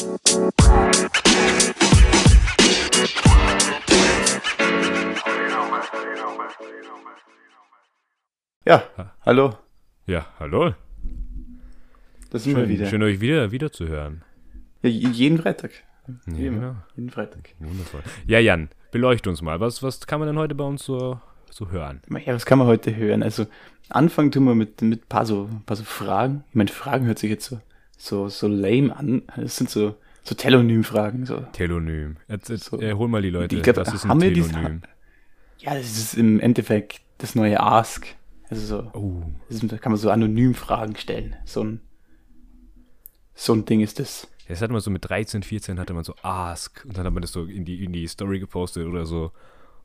Ja, hallo. Ja, hallo. Da sind wir Schön, wieder. schön euch wieder, wieder zu hören. Ja, jeden Freitag. Ja, genau. Jeden Freitag. Wundervoll. Ja, Jan, beleuchte uns mal. Was, was kann man denn heute bei uns so, so hören? Ja, was kann man heute hören? Also, anfangen tun wir mit, mit paar so, paar so Fragen. Ich meine, Fragen hört sich jetzt so, so, so lame an. Das sind so, so Telonym-Fragen. So. Telonym. Jetzt, jetzt, So. äh, hol mal die Leute. Ich glaub, was ist ein haben wir diese- Telonym? Ja, das ist im Endeffekt das neue Ask. Also so, Oh, das ist, da kann man so anonym Fragen stellen. So ein, so ein Ding ist das. das hat man so mit 13, 14 hatte man so Ask und dann hat man das so in die, in die Story gepostet oder so.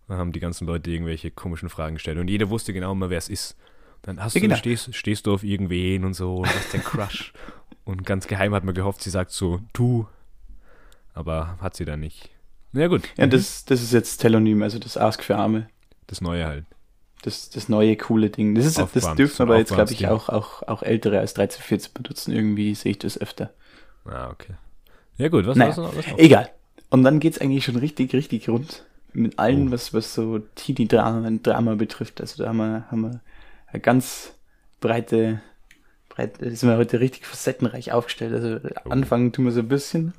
Dann haben die ganzen Leute irgendwelche komischen Fragen gestellt und jeder wusste genau mal, wer es ist. Dann hast Ja, du, genau. stehst, stehst du auf irgendwen und so und hast den Crush. und ganz geheim hat man gehofft, sie sagt so, du. Aber hat sie dann nicht. Na gut, Ja, das, das ist jetzt Telonym, also das Ask für Arme. das Neue halt. Das, das neue coole Ding. Das, ist, das dürfen aber jetzt, glaube ich, auch, auch, auch Ältere als 13, 14 benutzen. Irgendwie sehe ich das öfter. Ah, okay. Ja gut, was, Naja, was, was noch? egal. Und dann geht's eigentlich schon richtig, richtig rund. Mit allem, was, was so Teenie-Drama Drama betrifft. Also da haben wir, haben wir eine ganz breite, breite, da sind wir heute richtig facettenreich aufgestellt. Also anfangen tun wir so ein bisschen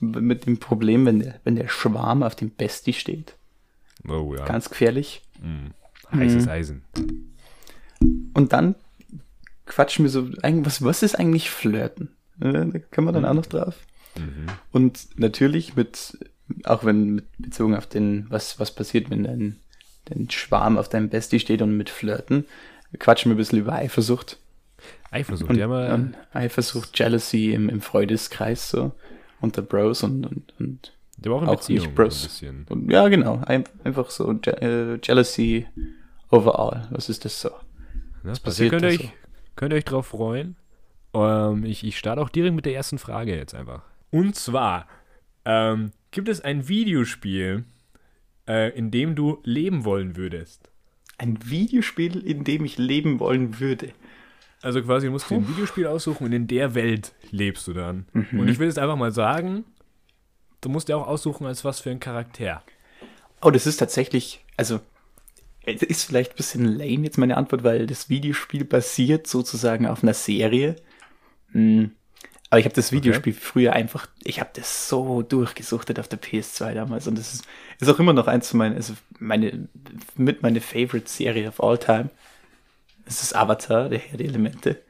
mit dem Problem, wenn der, wenn der Schwarm auf dem Bestie steht. Oh ja, Ganz gefährlich. heißes Mhm. Eisen. Und dann quatschen wir so, was, was ist eigentlich Flirten? Äh, Da können wir dann auch noch drauf. Mhm. Und natürlich mit, auch wenn mit bezogen auf den, was, was passiert, wenn dein, dein Schwarm auf deinem Bestie steht und mit Flirten, quatschen wir ein bisschen über Eifersucht. Eifersucht, Und, ja, aber und Eifersucht, Jealousy im, im Freudeskreis so, unter Bros und, und, und, der war auch in auch Beziehung nicht Bros. ein bisschen. und ja, genau, ein, einfach so Je äh, Jealousy overall. Was ist das so? Das passiert. Könnt ihr so? euch, könnt ihr euch drauf freuen? Ähm, ich, ich starte auch direkt mit der ersten Frage jetzt einfach. Und zwar, ähm, gibt es ein Videospiel, äh, in dem du leben wollen würdest? Ein Videospiel, in dem ich leben wollen würde. Also quasi, du musst dir ein Videospiel aussuchen und in der Welt lebst du dann. Mhm. Und ich will jetzt einfach mal sagen, du musst dir auch aussuchen, als was für ein Charakter. Oh, das ist tatsächlich, also, es ist vielleicht ein bisschen lame jetzt meine Antwort, weil das Videospiel basiert sozusagen auf einer Serie. Hm, Aber ich habe das Videospiel früher einfach, ich habe das so durchgesuchtet auf der PS2 damals und das ist, ist auch immer noch eins von meinen, also meine, mit meine Favorite Serie of all time. Es ist Avatar, der Herr der Elemente.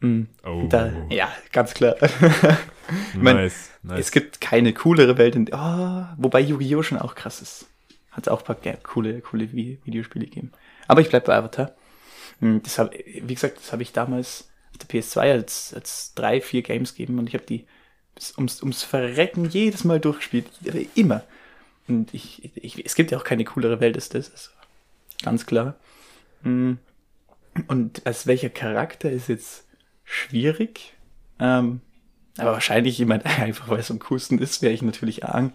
Hm, Oh. Da, ja, ganz klar. ich mein, nice, nice. es gibt keine coolere Welt, in, oh, wobei Yu-Gi-Oh! schon auch krass ist. Hat auch ein paar coole, coole Vi- Videospiele gegeben. Aber ich bleib bei Avatar. Hm, Das hab, wie gesagt, das habe ich damals auf der PS2 als, als drei, vier Games gegeben und ich habe die ums, ums Verrecken jedes Mal durchgespielt. Immer. Und ich, ich, es gibt ja auch keine coolere Welt als das. Also ganz klar. Hm. Und als welcher Charakter ist jetzt schwierig? Ähm, aber wahrscheinlich jemand, einfach weil es am coolsten ist, wäre ich natürlich Aang.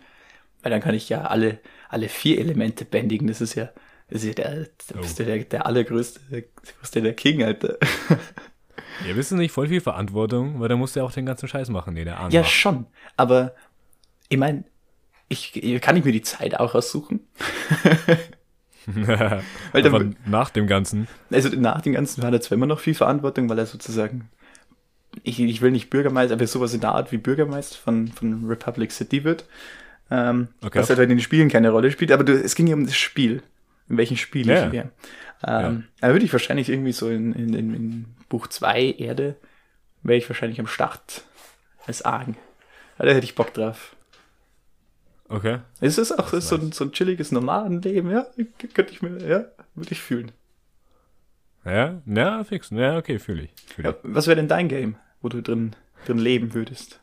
Weil dann kann ich ja alle, alle vier Elemente bändigen. Das ist ja, das ist ja der, du der, der allergrößte, der, der King, Alter. Ihr wisst nicht voll viel Verantwortung, weil da musst du ja auch den ganzen Scheiß machen, den der Arm Ja, macht. schon. Aber ich meine, ich, kann ich mir die Zeit auch aussuchen? Weil dann- nach dem Ganzen. Also nach dem Ganzen hat er zwar immer noch viel Verantwortung, weil er sozusagen, ich, ich will nicht Bürgermeister, aber sowas in der Art wie Bürgermeister von, von Republic City wird. Ähm, Okay. Was halt in den Spielen keine Rolle spielt, aber du, es ging ja um das Spiel, in welchem Spiel Ja. ich wäre. Ähm, Da würde ich wahrscheinlich irgendwie so in, in, in, Buch 2 Erde, wäre ich wahrscheinlich am Start als Argen. Ja, da hätte ich Bock drauf. Okay. Es ist auch so, ein, so ein chilliges Nomadenleben, ja, könnte ich mir, ja, würde ich fühlen. Ja, ja, fix. Ja, okay, fühle ich. Fühl ich. Ja, was wäre denn dein Game, wo du drin, drin leben würdest?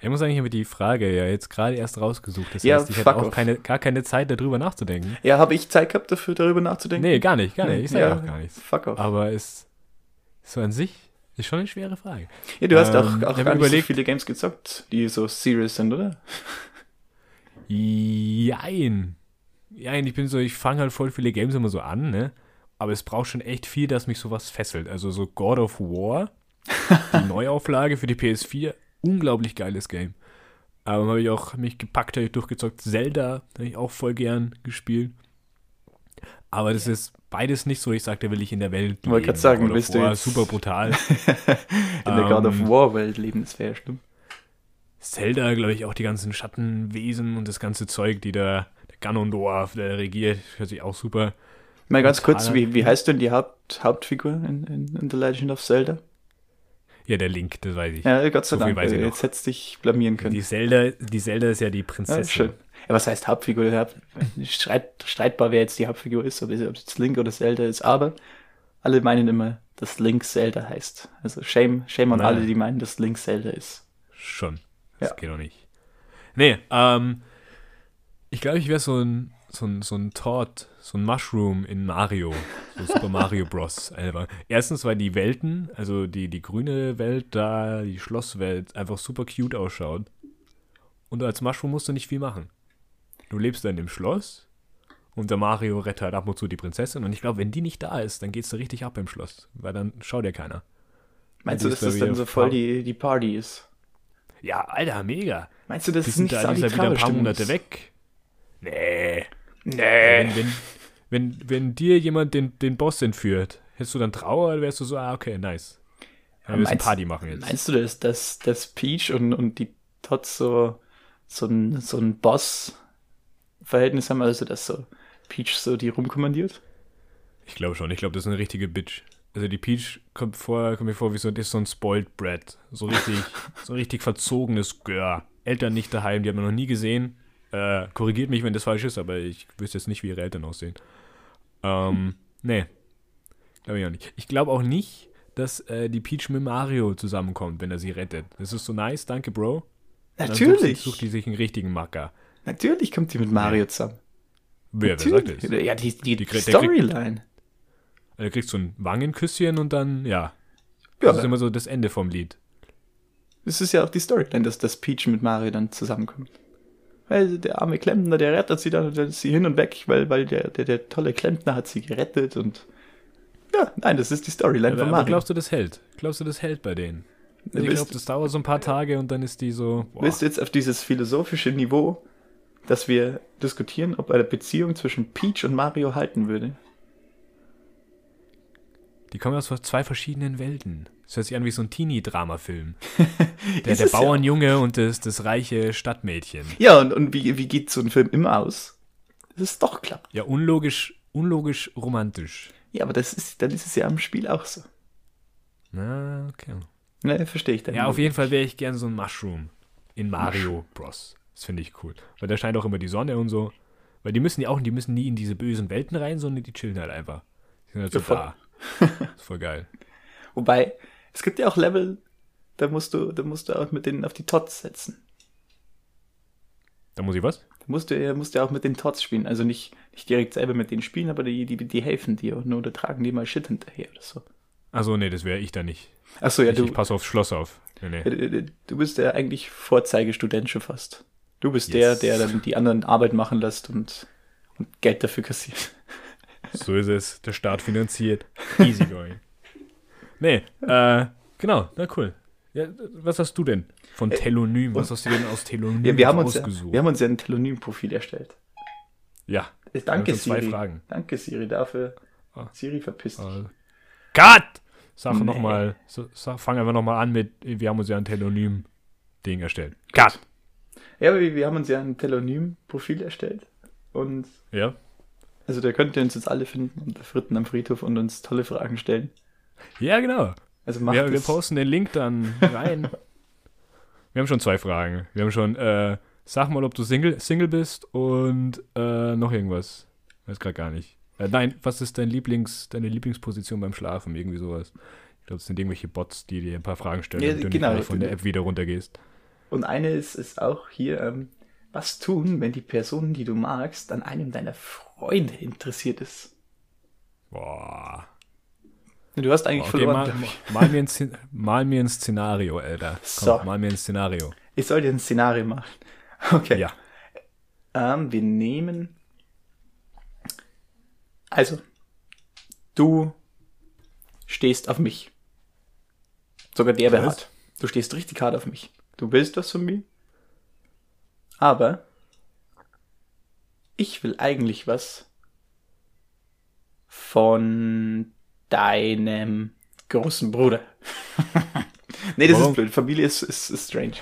Ich muss eigentlich aber die Frage ja jetzt gerade erst rausgesucht. Das Ja, heißt, ich hatte auch keine, gar keine Zeit, darüber nachzudenken. Ja, habe ich Zeit gehabt dafür, darüber nachzudenken? Nee, gar nicht, gar nicht. Ich sage ja, auch gar nichts. Fuck off. Aber es so an sich ist schon eine schwere Frage. ja, du hast ähm, auch, ich auch gar nicht so überlegt- viele Games gezockt, die so serious sind, oder? Jein. Jein, ich bin so, ich fange halt voll viele Games immer so an, ne? Aber es braucht schon echt viel, dass mich sowas fesselt. Also so God of War, die Neuauflage für die PS4, unglaublich geiles Game. Aber habe ich auch mich gepackt, habe ich durchgezockt. Zelda habe ich auch voll gern gespielt. Aber das ist beides nicht so, ich sagte, will ich in der Welt. Ich wollte gerade sagen, willst du jetzt- super brutal. In der God of Ähm, War Welt leben, das wäre ja schlimm. Zelda, glaube ich, auch die ganzen Schattenwesen und das ganze Zeug, die da, der Ganondorf, der regiert, hört sich auch super. Mal ganz kurz, wie, wie heißt denn die Haupt, Hauptfigur in, in, in The Legend of Zelda? Ja, der Link, das weiß ich. Ja, Gott sei So Dank, noch. jetzt hättest du dich blamieren können. Die Zelda, die Zelda ist ja die ja, Prinzessin. schön. Ja, was heißt Hauptfigur? Ja, Streit, streitbar, wer jetzt die Hauptfigur ist, ob es jetzt Link oder Zelda ist, aber alle meinen immer, dass Link Zelda heißt. Also shame, shame Nein. alle, die meinen, dass Link Zelda ist. Schon. Das Ja. geht doch nicht. Nee, ähm, ich glaube, ich wäre so ein, so ein, so ein Todd, so ein Mushroom in Mario. So Super Mario Bros. Einfach. Erstens, weil die Welten, also die, die grüne Welt da, die Schlosswelt, einfach super cute ausschaut. Und als Mushroom musst du nicht viel machen. Du lebst dann im Schloss und der Mario rettet halt ab und zu die Prinzessin. Und ich glaube, wenn die nicht da ist, dann geht's da richtig ab im Schloss. Weil dann schaut ja keiner. Meinst du, dass da das dann so voll die, die Party ist? Ja, Alter, mega. Meinst du, das ist sind nicht da, so die ist ja wieder ein paar Monate weg. Nee. Nee. Wenn, wenn, wenn, wenn dir jemand den, den Boss entführt, hättest du dann Trauer oder wärst du so, ah, okay, nice. Dann wir müssen meinst- Party machen jetzt. Meinst du, dass, dass, dass Peach und, und die Tots so, so ein, so ein Boss-Verhältnis haben, also dass so Peach so die rumkommandiert? Ich glaube schon. Ich glaube, das ist eine richtige Bitch. Also die Peach kommt vor, kommt mir vor wie so, ist so ein Spoiled Brat. So richtig, so ein richtig verzogenes Gör. Eltern nicht daheim, die haben wir noch nie gesehen. Äh, korrigiert mich, wenn das falsch ist, aber ich wüsste jetzt nicht, wie ihre Eltern aussehen. Ähm, nee. Glaube ich auch nicht. Ich glaube auch nicht, dass äh, die Peach mit Mario zusammenkommt, wenn er sie rettet. Das ist so nice, danke, Bro. Sucht, Natürlich. sie- sucht die sich einen richtigen Macker. Natürlich kommt die mit Mario zusammen. Wer, wer sagt Natürlich. das? Ja, die, die, Die Storyline. Er kriegt so ein Wangenküsschen und dann, ja. Ja, Das ist immer so das Ende vom Lied. das ist ja auch die Storyline, dass das Peach mit Mario dann zusammenkommt. Weil der arme Klempner, der rettet sie dann und dann ist sie hin und weg, weil, weil der, der, der tolle Klempner hat sie gerettet und ja, nein, das ist die Storyline Aber, von aber Mario. glaubst du, das hält? Glaubst du, das hält bei denen? Also ich glaube, das dauert so ein paar Tage und dann ist die so. Boah. Willst du jetzt auf dieses philosophische Niveau, dass wir diskutieren, ob eine Beziehung zwischen Peach und Mario halten würde? Die kommen aus zwei verschiedenen Welten. Das hört sich an wie so ein Teenie-Drama-Film. Der, der es ja Bauernjunge und das, das reiche Stadtmädchen. Ja, und, und wie, wie geht so ein Film immer aus? Das ist doch klappt. Ja, unlogisch, unlogisch romantisch. Ja, aber das ist, dann ist es ja am Spiel auch so. Na, okay. Ne, verstehe ich dann. Ja, auf jeden Fall wäre ich gern so ein Mushroom in Mario Bros. Das finde ich cool. Weil da scheint auch immer die Sonne und so. Weil die müssen ja auch, die müssen nie in diese bösen Welten rein, sondern die chillen halt einfach. Die sind halt so Ja, da. Ist voll geil. Wobei, es gibt ja auch Level, da musst du, da musst du auch mit denen auf die Tots setzen. Da muss ich was? Da musst du, ja- musst du ja auch mit den Tots spielen. Also nicht, nicht direkt selber mit denen spielen, aber die, die, die helfen dir und nur oder tragen dir mal Shit hinterher oder so. Achso, nee, das wäre ich da nicht. Achso, ja, ich, du, ich passe aufs Schloss auf. Nee, nee. du bist ja eigentlich Vorzeigestudent schon fast. Du bist Yes. der, der dann die anderen Arbeit machen lässt und, und Geld dafür kassiert. So ist es. Der Staat finanziert. Easy going. Nee, äh, genau, na cool. Ja, was hast du denn von Telonym? Was hast du denn aus Telonym Ja, wir, haben uns ja, ausgesucht? wir haben uns ja ein Telonym-Profil erstellt. ja. Äh, Danke, Wir schon zwei Siri. Fragen. Danke, Siri, dafür. Ah. Siri verpisst dich. Äh, Cut! Sag Nee. noch mal, so, sag, fang einfach nochmal an mit, wir haben uns ja ein Telonym-Ding erstellt. Cut! Ja, wir, wir haben uns ja ein Telonym-Profil erstellt. Und Ja? Also da könnt ihr uns jetzt alle finden unter Fritten am Friedhof und uns tolle Fragen stellen. Ja, genau. Also macht Wir, wir posten den Link dann rein. wir haben schon zwei Fragen. Wir haben schon, äh, sag mal, ob du Single, Single bist und äh, noch irgendwas. Weiß gerade gar nicht. Äh, nein, was ist dein Lieblings, deine Lieblingsposition beim Schlafen? Irgendwie sowas. Ich glaube, es sind irgendwelche Bots, die dir ein paar Fragen stellen, Ja, damit du genau. nicht von der App wieder runtergehst. Und eine ist, ist auch hier, ähm, was tun, wenn die Person, die du magst, an einem deiner Freunde interessiert ist? Boah. Du hast eigentlich Okay, verloren. mal, mal, mir ein, mal mir ein Szenario, Alter. Komm, So. mal mir ein Szenario. Ich soll dir ein Szenario machen. Okay. Ja. Ähm, wir nehmen. Also, du stehst auf mich. Sogar der hart. Du stehst richtig hart auf mich. du willst was von mir, aber ich will eigentlich was von deinem großen Bruder. nee, das Warum? ist blöd. Familie ist, ist, ist strange.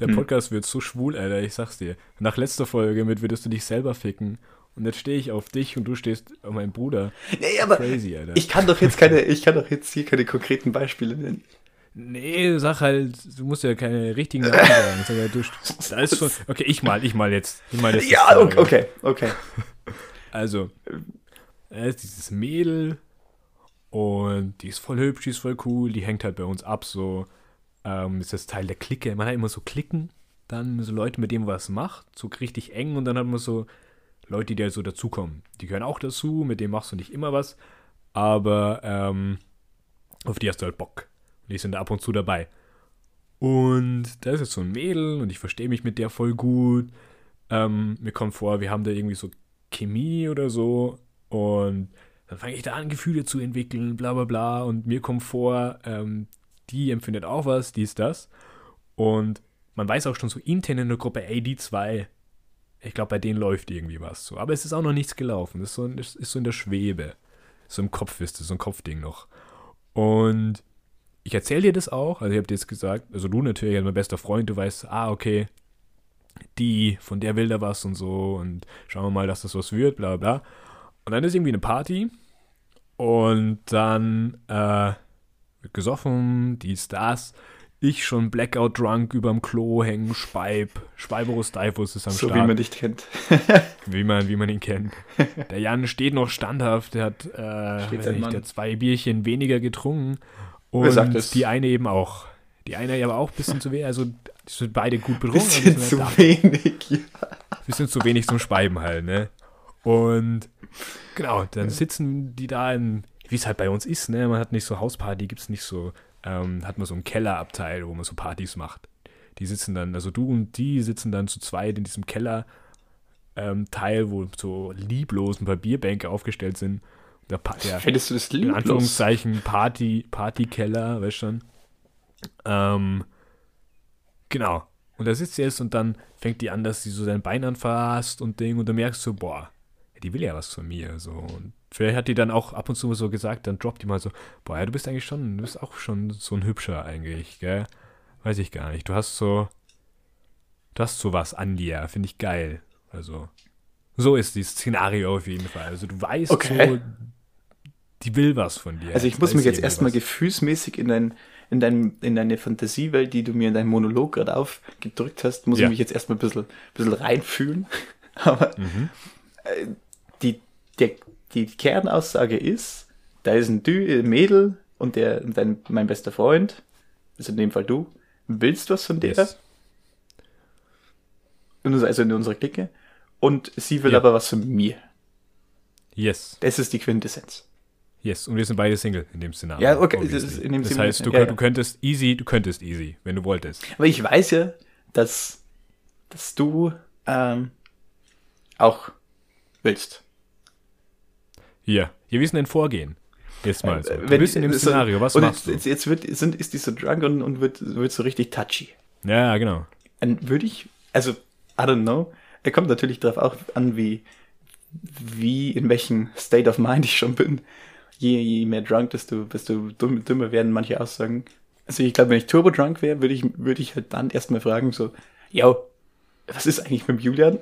Der Podcast wird so schwul, Alter, ich sag's dir. Nach letzter Folge mit würdest du dich selber ficken. Und jetzt stehe ich auf dich und du stehst auf meinen Bruder. Nee, aber Crazy, Alter. ich kann doch jetzt keine, ich kann doch jetzt hier keine konkreten Beispiele nennen. Nee, sag halt, du musst ja keine richtigen Namen sagen. Sag halt, du, da ist schon, okay, ich mal, ich mal jetzt. Ich mal jetzt Ja, okay, okay, okay. Also, da ist dieses Mädel und die ist voll hübsch, die ist voll cool, die hängt halt bei uns ab, so, ähm, ist das Teil der Clique. Man hat immer so Klicken, dann so Leute, mit denen man was macht, so richtig eng und dann hat man so Leute, die da so dazukommen. Die gehören auch dazu, mit denen machst du nicht immer was, aber ähm, auf die hast du halt Bock. Und die sind da ab und zu dabei. Und da ist jetzt so ein Mädel und ich verstehe mich mit der voll gut. Ähm, mir kommt vor, wir haben da irgendwie so Chemie oder so. Und dann fange ich da an, Gefühle zu entwickeln, bla bla bla. Und mir kommt vor, ähm, die empfindet auch was, dies, das. Und man weiß auch schon so intern in der Gruppe, ey, die zwei, ich glaube, bei denen läuft irgendwie was so. Aber es ist auch noch nichts gelaufen. Das ist so, das ist so in der Schwebe. So im Kopf ist es, so ein Kopfding noch. Und ich erzähle dir das auch. Also, ich habe dir jetzt gesagt, also du natürlich als mein bester Freund, du weißt, ah, okay, die, von der will da was und so. Und schauen wir mal, dass das was wird, bla bla. Und dann ist irgendwie eine Party. Und dann äh, wird gesoffen, dies, das. Ich schon Blackout drunk überm Klo hängen, Speib. Speiberus Deifus ist am So Start wie man dich kennt. wie man, wie man ihn kennt. Der Jan steht noch standhaft, der hat, äh, nicht, der hat zwei Bierchen weniger getrunken. Sagt Und das? die eine eben auch. Die eine aber auch ein bisschen zu wenig, also die sind beide gut betrunken. Bisschen die zu halt wenig. Ja. bisschen zu wenig zum Speiben halt, ne? Und genau, dann sitzen die da in, wie es halt bei uns ist, ne? Man hat nicht so Hausparty, gibt es nicht so, ähm, hat man so einen Kellerabteil, wo man so Partys macht. Die sitzen dann, also du und die sitzen dann zu zweit in diesem Keller ähm, Teil, wo so lieblos ein paar Bierbänke aufgestellt sind. Der, der Findest du das in? Anführungszeichen Party, Partykeller, weißt schon. Ähm, genau. Und da sitzt sie jetzt und dann fängt die an, dass sie so sein Bein anfasst und Ding und du merkst so, boah, die will ja was von mir. So. Und vielleicht hat die dann auch ab und zu so gesagt, dann droppt die mal so, boah, ja, du bist eigentlich schon, du bist auch schon so ein Hübscher eigentlich, gell? Weiß ich gar nicht. Du hast so, du hast so was an dir, finde ich geil. Also, so ist das Szenario auf jeden Fall. Also du weißt Okay. so, die will was von dir. Also ich muss ist mich jetzt erstmal gefühlsmäßig in, dein, in, dein, in deine Fantasiewelt, die du mir in deinem Monolog gerade aufgedrückt hast, muss Ja. ich mich jetzt erstmal ein bisschen, bisschen reinfühlen. Aber Mhm. äh, die, der, die Kernaussage ist, da ist ein Dü, ein Mädel und der, dein, mein bester Freund, also in dem Fall du, willst was von der, Yes. also in unserer Clique, und sie will Ja. aber was von mir. Yes. Das ist die Quintessenz. Yes. Und wir sind beide Single in dem Szenario. Ja, okay, obviously. das ist in dem das heißt, du, ja, ja. du könntest easy, du könntest easy, wenn du wolltest. Aber ich weiß ja, dass, dass du ähm, auch willst. Hier, wie ist denn Vorgehen? Jetzt mal so. Du Wenn- bist in dem so- Szenario, was machst jetzt, du? Jetzt wird, sind, ist die so drunk und, und wird, wird so richtig touchy. Ja, genau. Dann würde ich, also, I don't know, er kommt natürlich darauf auch an, wie, wie, in welchem State of Mind ich schon bin. Je, je mehr drunk, desto, desto dumm, dümmer werden manche Aussagen. Also ich glaube, wenn ich turbo drunk wäre, würde ich, würde ich halt dann erstmal fragen, so, yo, was ist eigentlich mit dem Julian?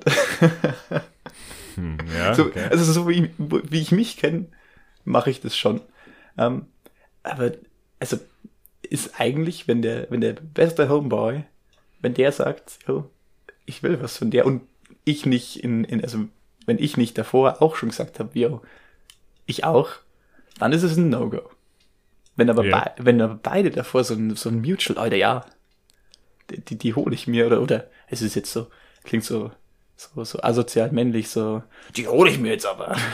Hm, ja, So, okay. Also so wie, wie ich mich kenne, mache ich das schon. Ähm, aber also ist eigentlich, wenn der, wenn der beste Homeboy, wenn der sagt, yo, ich will was von der und ich nicht in, in also wenn ich nicht davor auch schon gesagt habe, yo, ich auch, dann ist es ein No-Go. Wenn aber, Ja. wenn aber beide davor so ein, so ein Mutual, Alter, ja, die, die, die hole ich mir oder, oder es ist jetzt so, klingt so, so, so asozial männlich, so, die hole ich mir jetzt aber.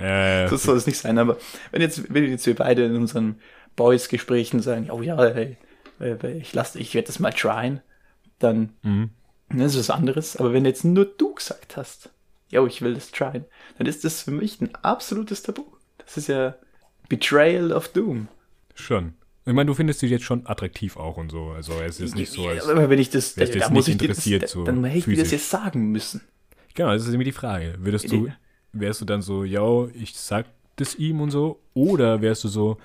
Äh, Das soll es nicht sein, aber wenn jetzt, wenn jetzt wir beide in unseren Boys-Gesprächen sagen, oh ja, hey, ich lass, ich werde das mal tryen, dann mhm. dann ist es was anderes. Aber wenn jetzt nur du gesagt hast, yo, ich will das tryen, dann ist das für mich ein absolutes Tabu. Das ist ja Betrayal of Doom. Schon. Ich meine, du findest sie jetzt schon attraktiv auch und so. Also es ist nicht so, als aber wenn ich das, da jetzt muss nicht ich dir das, interessiert, so dann hätte ich mir das jetzt sagen müssen. Genau, das ist nämlich die Frage. Würdest du, wärst du dann so, yo, ich sag das ihm und so? Oder wärst du so,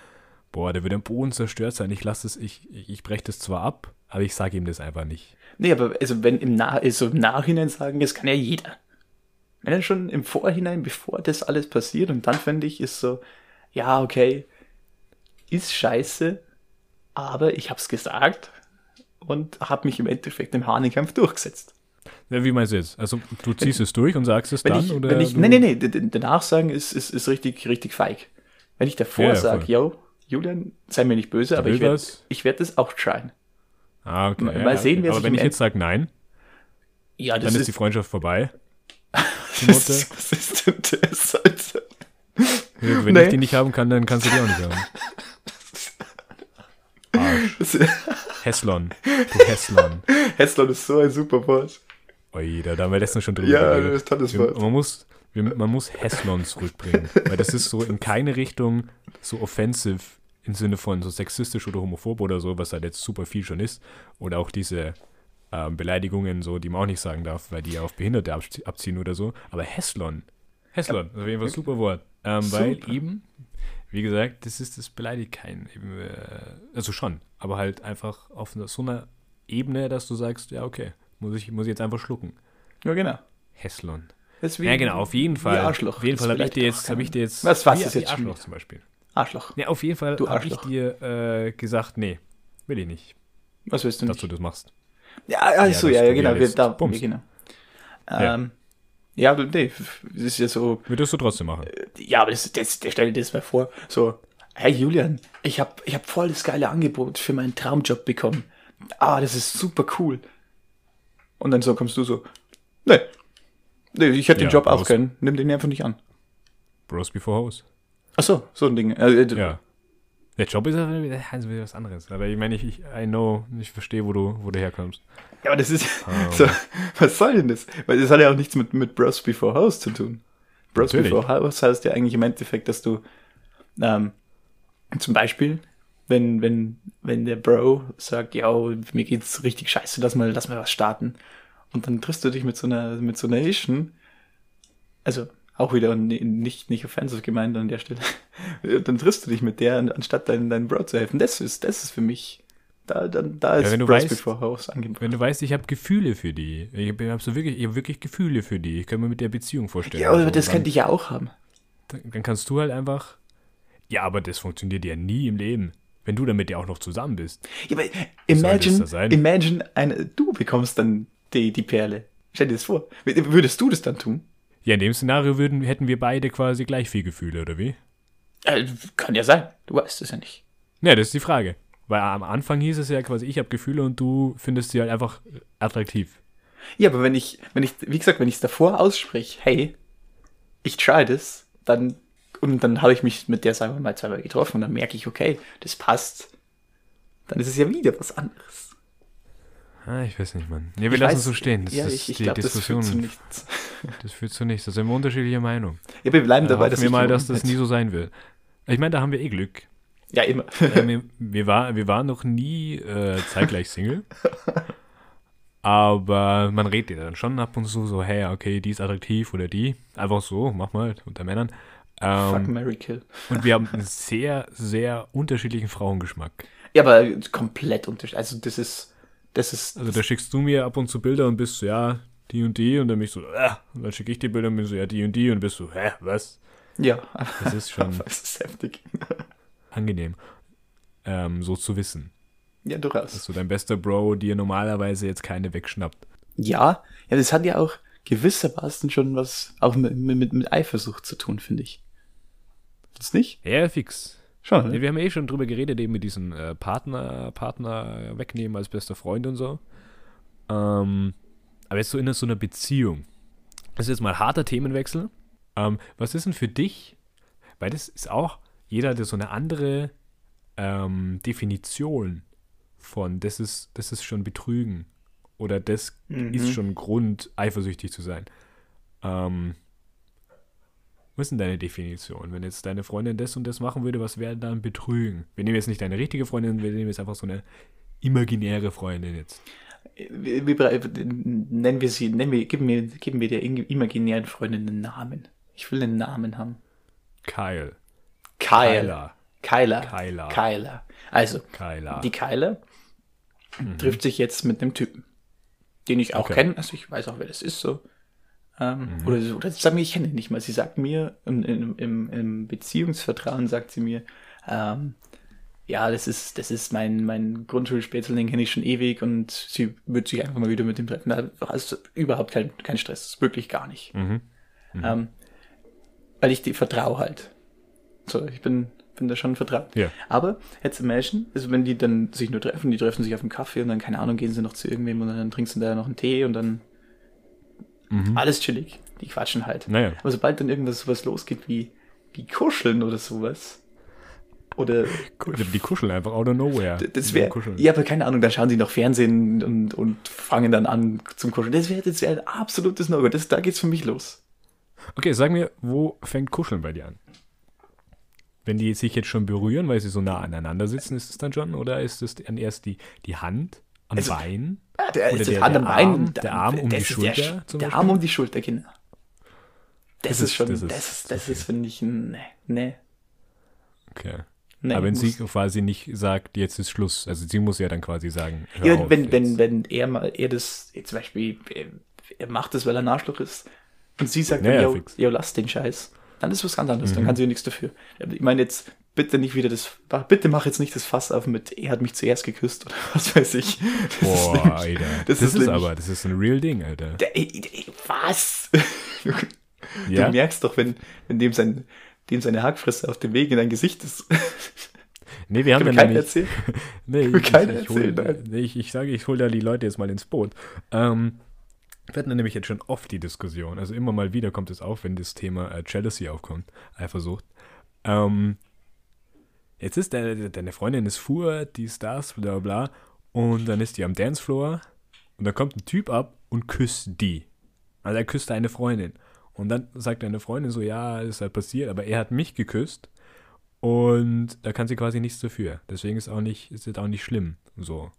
boah, der wird am Boden zerstört sein, ich lasse es, ich, ich, breche das zwar ab, aber ich sage ihm das einfach nicht. Nee, aber also wenn im, Nach also im Nachhinein sagen, das kann ja jeder. Wenn dann schon im Vorhinein, bevor das alles passiert, und dann finde ich, ist so, ja, okay, ist scheiße, aber ich hab's gesagt und hab mich im Endeffekt im Hahnenkampf durchgesetzt. Ja, wie meinst du jetzt? Also du ziehst es durch und sagst es Wenn dann? ich, oder wenn ich, du, nee, d- d- danach sagen ist, ist, ist richtig, richtig feig. Wenn ich davor Ja, ja, sage, yo, Julian, sei mir nicht böse, aber will ich werde ich werd das auch tryen. Ah, okay. Mal ja, sehen, okay. Aber wenn ich jetzt sage nein, Ja, dann ist ist, die Freundschaft vorbei. ist, was ist denn das? Wenn Nee. ich die nicht haben kann, dann kannst du die auch nicht haben. Arsch. Heslon. Du Heslon. Heslon ist so ein super Wort. Oi, da, da haben wir letztens schon drüber Ja, geredet. das ist ein tolles Wort. Man muss, wir, man muss Heslon zurückbringen. weil das ist so in keine Richtung so offensive im Sinne von so sexistisch oder homophob oder so, was halt jetzt super viel schon ist. Oder auch diese ähm, Beleidigungen, so, die man auch nicht sagen darf, weil die auf Behinderte abzie- abziehen oder so. Aber Heslon. Heslon, das ist auf jeden Fall ein super Wort. Ähm, weil eben, wie gesagt, das ist, das beleidigt keinen. Äh, also schon, aber halt einfach auf so einer Ebene, dass du sagst, ja, okay, muss ich, muss ich jetzt einfach schlucken. Ja, genau. Wie, Ja, genau, auf jeden Fall. Arschloch. Auf jeden Fall habe ich dir jetzt, habe ich dir jetzt. Was- ist jetzt Arschloch zum Beispiel. Arschloch. Ja, auf jeden Fall habe ich dir äh, gesagt, nee, will ich nicht, Was willst du dass nicht? du das machst. Ja, also, dass ja, ja, genau. Wir, da, bummst. genau. Ähm, ja, nee, das ist ja so, Würdest du trotzdem machen? ja, aber das, das, der stell dir das mal vor, so, hey Julian, ich hab, ich hab voll das geile Angebot für meinen Traumjob bekommen. Ah, das ist super cool. Und dann so kommst du so, nee, nee, ich hätte den Ja, Job auch können, nimm den einfach nicht an. Bros before House. Ach so, so ein Ding. Äh, äh, Ja. Der Job ist ja wieder also wieder was anderes. Aber ich meine, ich, ich I know, ich verstehe, wo du, wo du herkommst. Ja, aber das ist, Ähm. so, was soll denn das? Weil das hat ja auch nichts mit, mit Bros Before House zu tun. Bros Natürlich. Before House heißt ja eigentlich im Endeffekt, dass du, ähm, zum Beispiel, wenn, wenn, wenn der Bro sagt, ja, mir geht's richtig scheiße, lass mal, lass mal was starten. Und dann triffst du dich mit so einer, mit so einer Asian, also, auch wieder ni- nicht, nicht offensive gemeint an der Stelle. dann triffst du dich mit der, anstatt deinen, deinen Bro zu helfen. Das ist, das ist für mich, da, dann, da ist wenn du Bros weißt- Before House angebracht. Wenn du weißt, ich habe Gefühle für die. Ich habe hab so wirklich, ich hab wirklich Gefühle für die. Ich kann mir mit der Beziehung vorstellen. Ja, aber Also, das dann, könnte ich ja auch haben. dann, dann kannst du halt einfach. Ja, aber das funktioniert ja nie im Leben. Wenn du damit ja auch noch zusammen bist. Ja, aber imagine, da imagine eine, du bekommst dann die, die Perle. Stell dir das vor. Würdest du das dann tun? Ja, in dem Szenario würden, hätten wir beide quasi gleich viel Gefühle, oder wie? Äh, kann ja sein. Du weißt es ja nicht. Ja, das ist die Frage. Weil am Anfang hieß es ja quasi, ich habe Gefühle und du findest sie halt einfach attraktiv. Ja, aber wenn ich, wenn ich, wie gesagt, wenn ich es davor ausspreche, hey, ich try das, dann, und dann habe ich mich mit der, sagen wir mal, zweimal getroffen und dann merke ich, okay, das passt, dann ist es ja wieder was anderes. Ah, ich weiß nicht, Mann. Ja, wir Ich lassen es so stehen. Das ja, ist ich, ich die glaube, das Diskussion. führt zu nichts. das führt zu nichts. Da sind wir unterschiedlicher Meinung. Ja, wir bleiben Da dabei, dass wir mal, dass das nie so sein wird. Ich meine, da haben wir eh Glück. Ja, immer. Äh, wir, wir, war, wir waren noch nie äh, zeitgleich Single. Aber man redet ja dann schon ab und zu so, hey, okay, die ist attraktiv oder die. Einfach so, mach mal unter Männern. Fuck, Ähm, Mary Kill. und wir haben einen sehr, sehr unterschiedlichen Frauengeschmack. Ja, aber komplett unterschiedlich. Also das ist, das ist, Also da schickst du mir ab und zu Bilder und bist so, ja, die und die. Und dann bin ich so, äh. Und dann schicke ich dir Bilder und bin so, ja, die und die. Und bist so, hä, was? ja, Das ist schon das ist heftig. Angenehm, ähm, so zu wissen. Ja, durchaus. Dass so dein bester Bro dir normalerweise jetzt keine wegschnappt. Ja, ja, das hat ja auch gewissermaßen schon was auch mit, mit, mit Eifersucht zu tun, finde ich. Das nicht? Ja, fix. Schon, Ja, ne? wir haben eh schon drüber geredet, eben mit diesem äh, Partner, Partner wegnehmen als bester Freund und so. Ähm, aber jetzt so in so einer Beziehung. Das ist jetzt mal harter Themenwechsel. Ähm, was ist denn für dich? Weil das ist auch, jeder hat so eine andere ähm, Definition von, das ist, das ist schon Betrügen. Oder das Mhm. ist schon Grund, eifersüchtig zu sein. Ähm, Was ist denn deine Definition? Wenn jetzt deine Freundin das und das machen würde, was wäre dann Betrügen? Wir nehmen jetzt nicht deine richtige Freundin, wir nehmen jetzt einfach so eine imaginäre Freundin jetzt. Wie, wie, nennen wir sie, nennen wir, geben wir, geben wir der imaginären Freundin einen Namen. Ich will einen Namen haben. Kyle. Kyle. Kyler. Kyler. Kyler. Kyler. Also, Kyler. die Kyler trifft sich jetzt mit einem Typen, den ich auch Okay. kenne. Also ich weiß auch, wer das ist so. Ähm, Oder, so- oder sagen wir, ich kenne ihn nicht mal. Sie sagt mir, im, im, im, Beziehungsvertrauen sagt sie mir, ähm, ja, das ist, das ist mein, mein Grundschulspätzl, den kenne ich schon ewig und sie wird sich einfach mal wieder mit ihm treffen. Da hast du überhaupt kein, kein Stress, wirklich gar nicht. Mhm. Ähm, weil ich die vertraue halt. So, ich bin, bin da schon vertraut. Ja. Aber jetzt imagine, also wenn die dann sich nur treffen, die treffen sich auf einen Kaffee und dann, keine Ahnung, gehen sie noch zu irgendwem und dann trinkst du da noch einen Tee und dann alles chillig. Die quatschen halt. Naja. Aber sobald dann irgendwas sowas losgeht wie, wie Kuscheln oder sowas, oder Die kuscheln einfach out of nowhere. das wäre, ja, aber keine Ahnung, dann schauen sie noch Fernsehen und, und fangen dann an zum Kuscheln. Das wäre das wär ein absolutes No-Go. Da geht's für mich los. Okay, sag mir, wo fängt Kuscheln bei dir an? Wenn die sich jetzt schon berühren, weil sie so nah aneinander sitzen, ist es dann schon? Oder ist es dann erst die, die Hand am Also, Bein? Der, Oder der- das Hand am Bein, der Arm um das die Schulter Der, der? Arm um die Schulter, Kinder. Das, Das ist ist- schon, das das ist zu das viel. ist, finde ich, ein, nee, nee. Okay. nee Aber wenn sie quasi nicht sagt, jetzt ist Schluss, also sie muss ja dann quasi sagen, hör ja, auf wenn, jetzt. wenn, wenn er mal, er das, zum Beispiel, er, macht das, weil er ein Arschloch ist, und sie sagt, Ja, dann, ja, lass den Scheiß, dann ist was ganz anderes, Mhm. dann kann sie ja nichts dafür. Ich meine jetzt, bitte nicht wieder das, bitte mach jetzt nicht das Fass auf mit, er hat mich zuerst geküsst, oder was weiß ich. Das ist Boah, nämlich- Alter. das Das, ist ist, aber, das ist ein real Ding, Alter. Der, ey, ey, was? Ja? Du merkst doch, wenn, wenn dem, sein, dem seine Hackfresse auf dem Weg in dein Gesicht ist. Nee, wir haben ja nämlich, erzählen. Nee, ich, ich, ich, hol, nee, ich, ich sage, ich hole da die Leute jetzt mal ins Boot. Ähm, wir hatten nämlich jetzt schon oft die Diskussion, also immer mal wieder kommt es auf, wenn das Thema äh, Jealousy aufkommt, Eifersucht. Ähm, jetzt ist deine, deine Freundin ist Fuhr, dies, das, bla bla bla, und dann ist die am Dancefloor und dann kommt ein Typ ab und küsst die. Also er küsst eine Freundin. Und dann sagt deine Freundin so, ja, ist halt passiert, aber er hat mich geküsst. Und da kann sie quasi nichts dafür. Deswegen ist auch nicht, ist es auch nicht schlimm. So.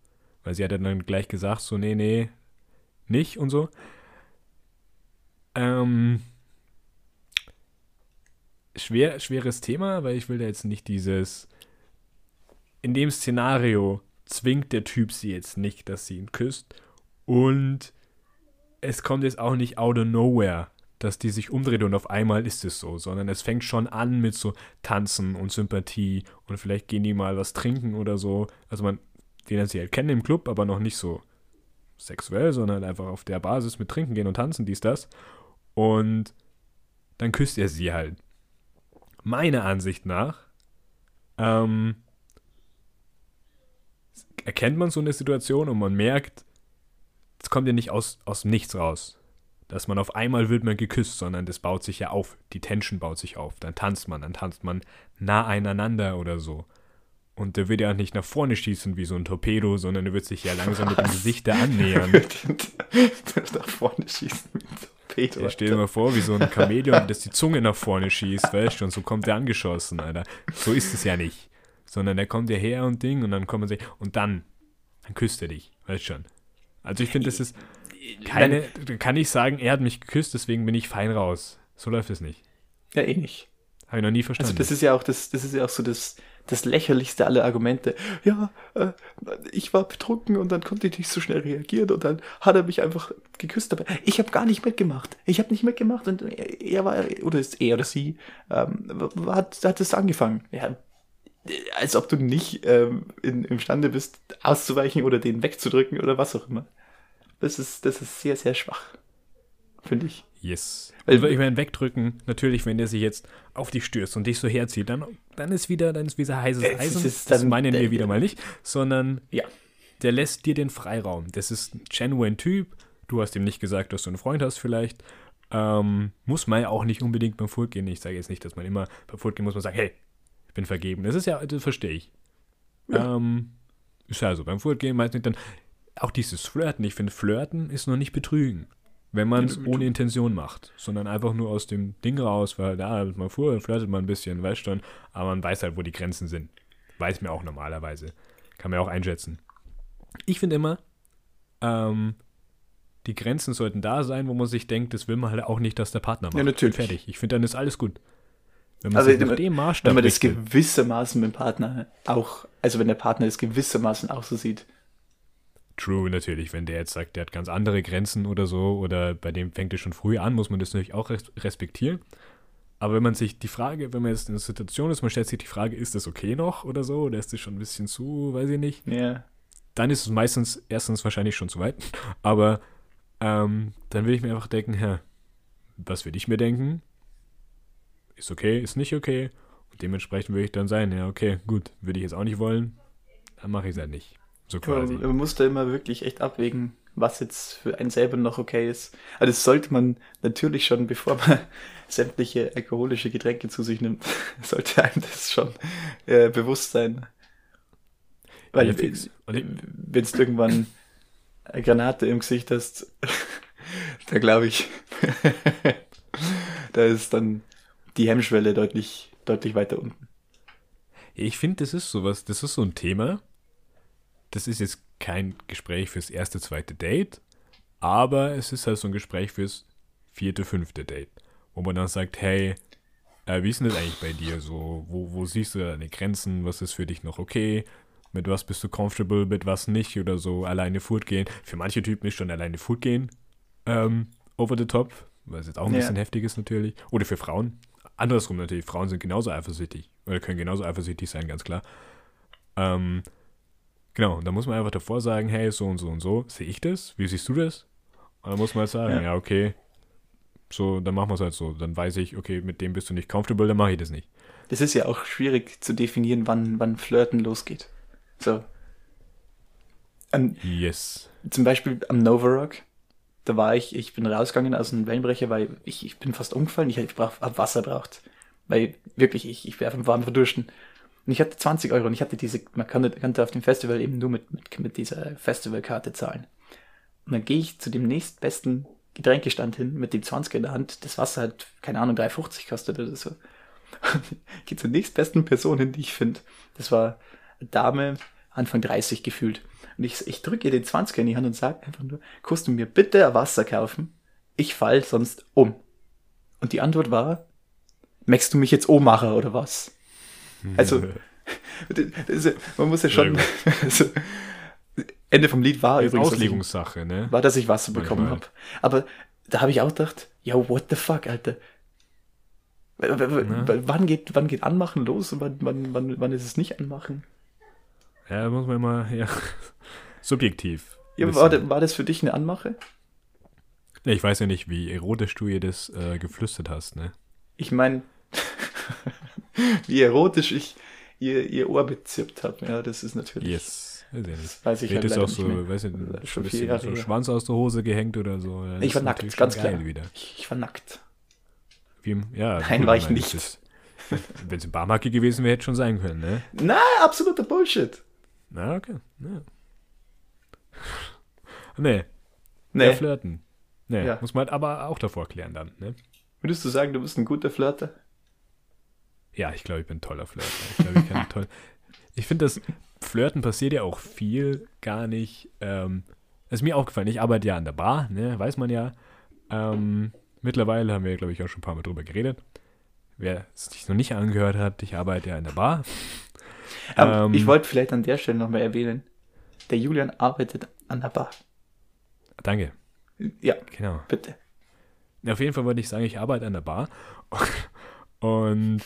Weil sie hat dann gleich gesagt, so, nee, nee, nicht und so. Ähm, schwer, schweres Thema, weil ich will da jetzt nicht dieses. In dem Szenario zwingt der Typ sie jetzt nicht, dass sie ihn küsst. Und es kommt jetzt auch nicht out of nowhere, dass die sich umdreht und auf einmal ist es so, sondern es fängt schon an mit so Tanzen und Sympathie und vielleicht gehen die mal was trinken oder so. Also man, den lernt sie halt kennen im Club, aber noch nicht so sexuell, sondern einfach auf der Basis mit Trinken gehen und tanzen, dies, das. Und dann küsst er sie halt. Meiner Ansicht nach ähm, erkennt man so eine Situation und man merkt, es kommt ja nicht aus, aus Nichts raus. Dass man auf einmal wird man geküsst, sondern das baut sich ja auf. Die Tension baut sich auf. Dann tanzt man, dann tanzt man nah einander oder so. Und der wird ja nicht nach vorne schießen wie so ein Torpedo, sondern der wird sich ja langsam mit dem Was? Gesicht da annähern. nach vorne schießen mit Torpedo. Ja, stell dir mal vor, wie so ein Chamäleon, das die Zunge nach vorne schießt, weißt du, und so kommt der angeschossen, Alter. So ist es ja nicht. Sondern der kommt ja her und Ding und dann kommt man sich, und dann, dann küsst er dich, weißt schon. Also ich finde, das ist keine, kann ich sagen, er hat mich geküsst, deswegen bin ich fein raus. So läuft es nicht. Ja, eh nicht. Habe ich noch nie Also verstanden. das ist ja auch das, das ist ja auch so das, das lächerlichste aller Argumente. Ja, äh, ich war betrunken und dann konnte ich nicht so schnell reagieren und dann hat er mich einfach geküsst. Aber ich habe gar nicht mitgemacht. Ich habe nicht mitgemacht und er, er war oder ist er oder sie ähm, hat hat es angefangen. Ja, als ob du nicht ähm, in, imstande bist auszuweichen oder den wegzudrücken oder was auch immer. Das ist das ist sehr sehr schwach, finde ich. Yes. Also ich meine, wegdrücken, natürlich, wenn der sich jetzt auf dich stürzt und dich so herzieht, dann, dann ist wieder, dann ist wieder heißes Es Eisen. ist das meinen wir wieder mal nicht, sondern Ja. der lässt dir den Freiraum. Das ist ein genuine Typ. Du hast ihm nicht gesagt, dass du einen Freund hast vielleicht. Ähm, muss man ja auch nicht unbedingt beim Furtgehen. Ich sage jetzt nicht, dass man immer beim Furtgehen muss man sagen, hey, ich bin vergeben. Das ist ja, das verstehe ich. Ja. Ähm, ist ja so. Beim Furtgehen meist nicht dann auch dieses Flirten. Ich finde, Flirten ist noch nicht Betrügen. Wenn man es ohne Intention macht, sondern einfach nur aus dem Ding raus, weil da ist man fuhr, flirtet man ein bisschen, weiß schon, aber man weiß halt, wo die Grenzen sind. Weiß mir auch normalerweise. Kann man ja auch einschätzen. Ich finde immer, ähm, die Grenzen sollten da sein, wo man sich denkt, das will man halt auch nicht, dass der Partner macht. Ja, natürlich. Fertig. Ich finde, dann ist alles gut. Wenn man Also, wenn- dem Maßstab Wenn man das richtet, gewissermaßen mit dem Partner auch, also wenn der Partner das gewissermaßen auch so sieht. True, natürlich. Wenn der jetzt sagt, der hat ganz andere Grenzen oder so, oder bei dem fängt es schon früh an, muss man das natürlich auch res respektieren. Aber wenn man sich die Frage, wenn man jetzt in der Situation ist, man stellt sich die Frage, ist das okay noch oder so, oder ist das schon ein bisschen zu, weiß ich nicht, Ja. dann ist es meistens erstens wahrscheinlich schon zu weit. Aber ähm, dann will ich mir einfach denken, hä, was würde ich mir denken? Ist okay, ist nicht okay. Und dementsprechend würde ich dann sein, ja, okay, gut, würde ich jetzt auch nicht wollen, dann mache ich es halt nicht. So quasi. Man, muss da immer wirklich echt abwägen, was jetzt für einen selber noch okay ist. Also das sollte man natürlich schon, bevor man sämtliche alkoholische Getränke zu sich nimmt, sollte einem das schon äh, bewusst sein. Weil Ja, wenn du irgendwann eine Granate im Gesicht hast, da glaube ich, da ist dann die Hemmschwelle deutlich, deutlich weiter unten. Ich finde, das ist sowas, das ist so ein Thema. Das ist jetzt kein Gespräch fürs erste, zweite Date, aber es ist halt so ein Gespräch fürs vierte, fünfte Date, wo man dann sagt, hey, äh, wie ist denn das eigentlich bei dir so? Wo, wo siehst du deine Grenzen? Was ist für dich noch okay? Mit was bist du comfortable, mit was nicht oder so? Alleine Food gehen. Für manche Typen ist schon alleine Food gehen ähm, over the top, weil es jetzt auch ein Ja. bisschen heftig ist natürlich. Oder für Frauen. Andersrum natürlich, Frauen sind genauso eifersüchtig oder können genauso eifersüchtig sein, ganz klar. Ähm, genau, und da muss man einfach davor sagen, hey, so und so und so, sehe ich das? Wie siehst du das? Und dann muss man halt sagen, Ja. ja, okay, so, dann machen wir es halt so. Dann weiß ich, okay, mit dem bist du nicht comfortable, dann mache ich das nicht. Das ist ja auch schwierig zu definieren, wann, wann Flirten losgeht. So. Am, Yes. zum Beispiel am Novarock, da war ich, ich bin rausgegangen aus einem Wellenbrecher, weil ich, ich bin fast umgefallen, ich, ich brauch, hab Wasser braucht. Weil wirklich, ich, ich war am Verdursten. Und ich hatte 20 Euro und ich hatte diese, man konnte, konnte auf dem Festival eben nur mit, mit, mit dieser Festivalkarte zahlen. Und dann gehe ich zu dem nächstbesten Getränkestand hin mit dem 20 in der Hand, das Wasser hat, keine Ahnung, 3,50 kostet oder so. Gehe zur nächstbesten Person hin, die ich finde. Das war eine Dame, Anfang 30 gefühlt. Und ich, ich drücke ihr den 20 in die Hand und sage einfach nur, kannst du mir bitte Wasser kaufen? Ich fall sonst um. Und die Antwort war, möchtest du mich jetzt ummachen oder was? Also, ist, man muss ja schon, also, Ende vom Lied war übrigens, Auslegungssache, ne? war, dass ich Wasser bekommen habe. Aber da habe ich auch gedacht, yo, what the fuck, Alter. W- Ne? Wann geht, wann geht Anmachen los und wann, wann, wann, wann ist es nicht Anmachen? Ja, muss man immer, ja, subjektiv. Ja, war, war das für dich eine Anmache? Ja, Ich weiß ja nicht, wie erotisch du ihr das äh, geflüstert hast, ne? Ich meine, wie erotisch ich ihr, ihr Ohr bezirpt habe. Ja, das ist natürlich. Yes. Nicht. Das weiß ich halt ist auch nicht so, mehr. weiß ich, ist schon ein bisschen Jahre so. Schwanz aus der Hose gehängt oder so. Ja, Ich war nackt, ganz klar. Wieder. Ich, ich war nackt. Wie ja, Nein, war ich meine, nicht. Wenn es im Barmarke gewesen wäre, hätte schon sein können, ne? Na, absoluter Bullshit. Na, okay. Ja. Nee, Nee. ja, flirten. Nee, Ja. muss man halt aber auch davor klären dann, ne? Würdest du sagen, du bist ein guter Flirter? Ja, ich glaube, ich bin toller Flirter. Ich glaube, ich kann toll. Ich finde, das Flirten passiert ja auch viel gar nicht. Ähm, ist mir aufgefallen. Ich arbeite ja an der Bar, ne? Weiß man ja. Ähm, mittlerweile haben wir, glaube ich, auch schon ein paar Mal drüber geredet. Wer es sich noch nicht angehört hat, ich arbeite ja in der Bar. Aber Ähm, ich wollte vielleicht an der Stelle nochmal erwähnen, der Julian arbeitet an der Bar. Danke, Ja, genau. bitte. Auf jeden Fall wollte ich sagen, ich arbeite an der Bar. Und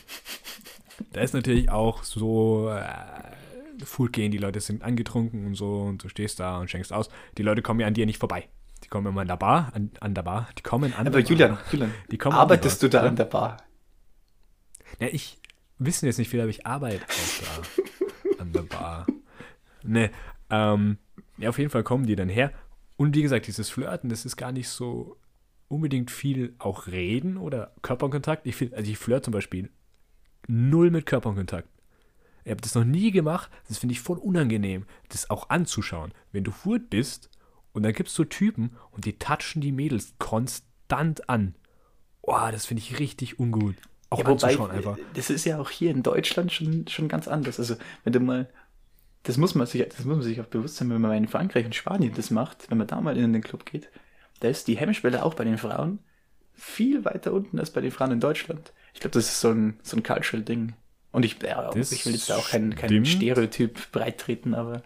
da ist natürlich auch so äh, Food gehen, die Leute sind angetrunken und so und du stehst da und schenkst aus. Die Leute kommen ja an dir nicht vorbei. Die kommen immer an der Bar, an, an der Bar. Die kommen an Aber der Julian, Bar. Julian, Die kommen arbeitest du da an der Bar? Ja, ich wissen jetzt nicht viel, aber ich arbeite auch da an der Bar. Ne, ähm, ja, auf jeden Fall kommen die dann her. Und wie gesagt, dieses Flirten, das ist gar nicht so unbedingt viel auch reden oder Körperkontakt. Ich finde, also ich flirt zum Beispiel null mit Körperkontakt. Ich habe das noch nie gemacht. Das finde ich voll unangenehm, das auch anzuschauen. Wenn du furt bist Und dann gibt es so Typen und die touchen die Mädels konstant an. Boah, das finde ich richtig ungut. Auch Ja, anzuschauen einfach. Das ist ja auch hier in Deutschland schon, schon ganz anders. Also, wenn du mal, das muss man sich, das muss man sich auch bewusst sein, wenn man in Frankreich und Spanien das macht, wenn man da mal in den Club geht, da ist die Hemmschwelle auch bei den Frauen viel weiter unten als bei den Frauen in Deutschland. Ich glaube, das ist so ein, so ein Cultural-Ding. Und ich, ja, ich will jetzt da auch kein, kein. Stereotyp breit treten, aber.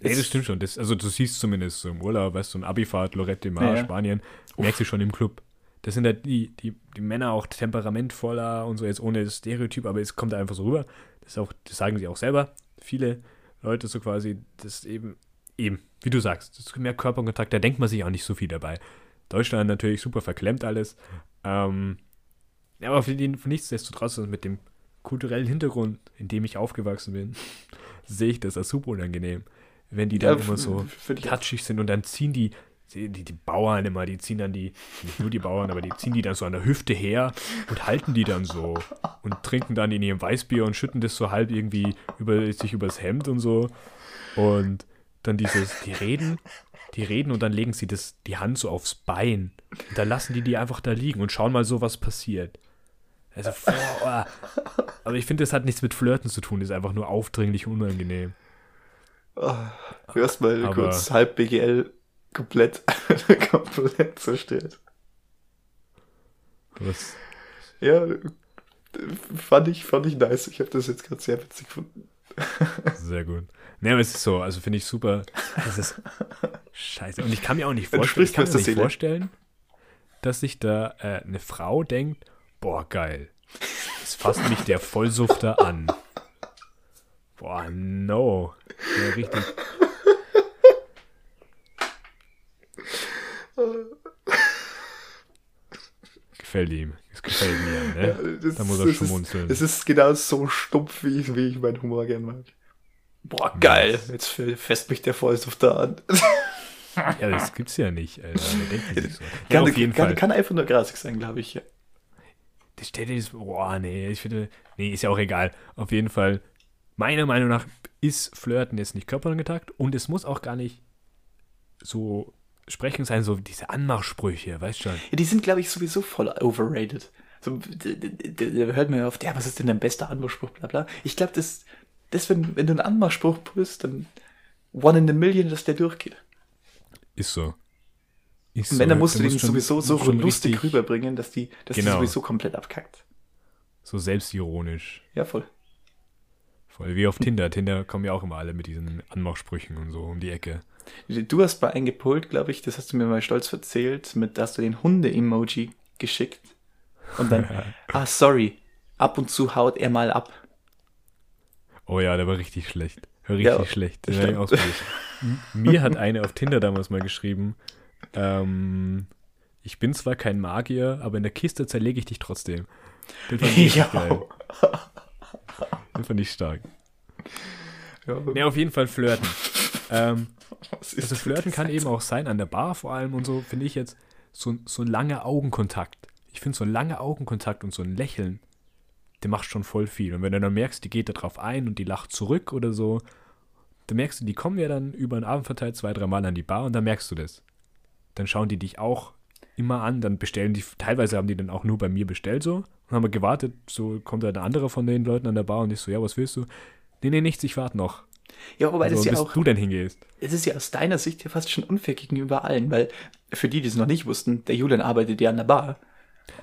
Nee, das stimmt schon. Das, also du siehst zumindest so im Urlaub, weißt du, so ein Abifahrt, Lorette Mar, Ja, ja. Spanien, merkst du schon im Club. Das sind halt die, die, die Männer auch temperamentvoller und so, jetzt ohne das Stereotyp, aber es kommt einfach so rüber. Das, auch, das sagen sie auch selber. Viele Leute so quasi, das eben, eben, wie du sagst, mehr Körperkontakt, da denkt man sich auch nicht so viel dabei. Deutschland natürlich super verklemmt alles. Ähm, aber für den, für nichtsdestotrotz, also mit dem kulturellen Hintergrund, in dem ich aufgewachsen bin, sehe ich das als super unangenehm. Wenn die dann Ja, immer so touchig sind und dann ziehen die, die, die, die Bauern immer, die ziehen dann die, nicht nur die Bauern, aber die ziehen die dann so an der Hüfte her und halten die dann so und trinken dann in ihrem Weißbier und schütten das so halb irgendwie über sich übers Hemd und so. Und dann dieses, die reden, die reden und dann legen sie das, die Hand so aufs Bein. Und dann lassen die die einfach da liegen und schauen mal so, was passiert. Also, boah, aber ich finde, das hat nichts mit Flirten zu tun, das ist einfach nur aufdringlich unangenehm. Erstmal Aber- kurz halb BGL komplett, komplett zerstört. Was, Ja, fand ich, fand ich nice. Ich habe das jetzt gerade sehr witzig gefunden. Sehr gut. Ne, aber es ist so, also finde ich super. Das ist scheiße. Und ich kann mir auch nicht vorstellen, ich kann mir nicht vorstellen, dass sich da äh, eine Frau denkt, boah, geil. Das fasst mich der Vollsufter an. Boah, no. Ja, richtig. Gefällt ihm. Es gefällt mir, ne? das, Da muss er das schmunzeln. Ist, das ist genau so stumpf, wie ich, wie ich meinen Humor gern mag. Boah, geil. Jetzt fässt mich der Vollsuft da an. Ja, das gibt's ja nicht, Alter. Wer denkt sich so? Ja, Kann, auf jeden kann, Fall. kann einfach nur grasig sein, glaube ich. Ja. Das steht jetzt, boah, nee, ich finde, nee, ist ja auch egal. Auf jeden Fall, meiner Meinung nach ist Flirten jetzt nicht Körperkontakt und es muss auch gar nicht so sprechen sein, so diese Anmachsprüche, weißt schon. Ja, die sind, glaube ich, sowieso voll overrated. So, da hört man ja oft, ja, was ist denn dein bester Anmachspruch, bla bla. Ich glaube, das, das wenn, wenn du einen Anmachspruch pulst, dann one in a million, dass der durchgeht. Ist so. Ist Und wenn, dann musst du den schon- sowieso so musst schon lustig rüberbringen, dass die, dass die Genau. sowieso komplett abkackt. So selbstironisch. Ja, voll. Voll wie auf Tinder. Tinder kommen ja auch immer alle mit diesen Anmachsprüchen und so um die Ecke. Du hast mal eingepult, glaube ich, das hast du mir mal stolz erzählt, mit, da hast du den Hunde-Emoji geschickt. Und dann, ah, sorry, ab und zu haut er mal ab. Oh ja, der war richtig schlecht. Richtig Ja, schlecht. Mir hat eine auf Tinder damals mal geschrieben, ähm, ich bin zwar kein Magier, aber in der Kiste zerlege ich dich trotzdem. Den fand ich Ja. geil. Den fand ich stark. Ja, Ja, auf jeden Fall flirten. ähm, also flirten kann eben auch sein, an der Bar vor allem und so, finde ich jetzt, so, so ein langer Augenkontakt. Ich finde so ein langer Augenkontakt und so ein Lächeln, der macht schon voll viel. Und wenn du dann merkst, die geht da drauf ein und die lacht zurück oder so, dann merkst du, die kommen ja dann über den Abend verteilt zwei, drei Mal an die Bar und dann merkst du das. Dann schauen die dich auch immer an, dann bestellen die, teilweise haben die dann auch nur bei mir bestellt so und haben gewartet, so kommt da ein anderer von den Leuten an der Bar und ich so, ja, was willst du? Nee, nee, nichts, ich warte noch. Ja, wobei so, das ja auch, du dann hingehst. es ist ja aus deiner Sicht ja fast schon unfair gegenüber allen, weil für die, die es noch nicht wussten, der Julian arbeitet ja an der Bar.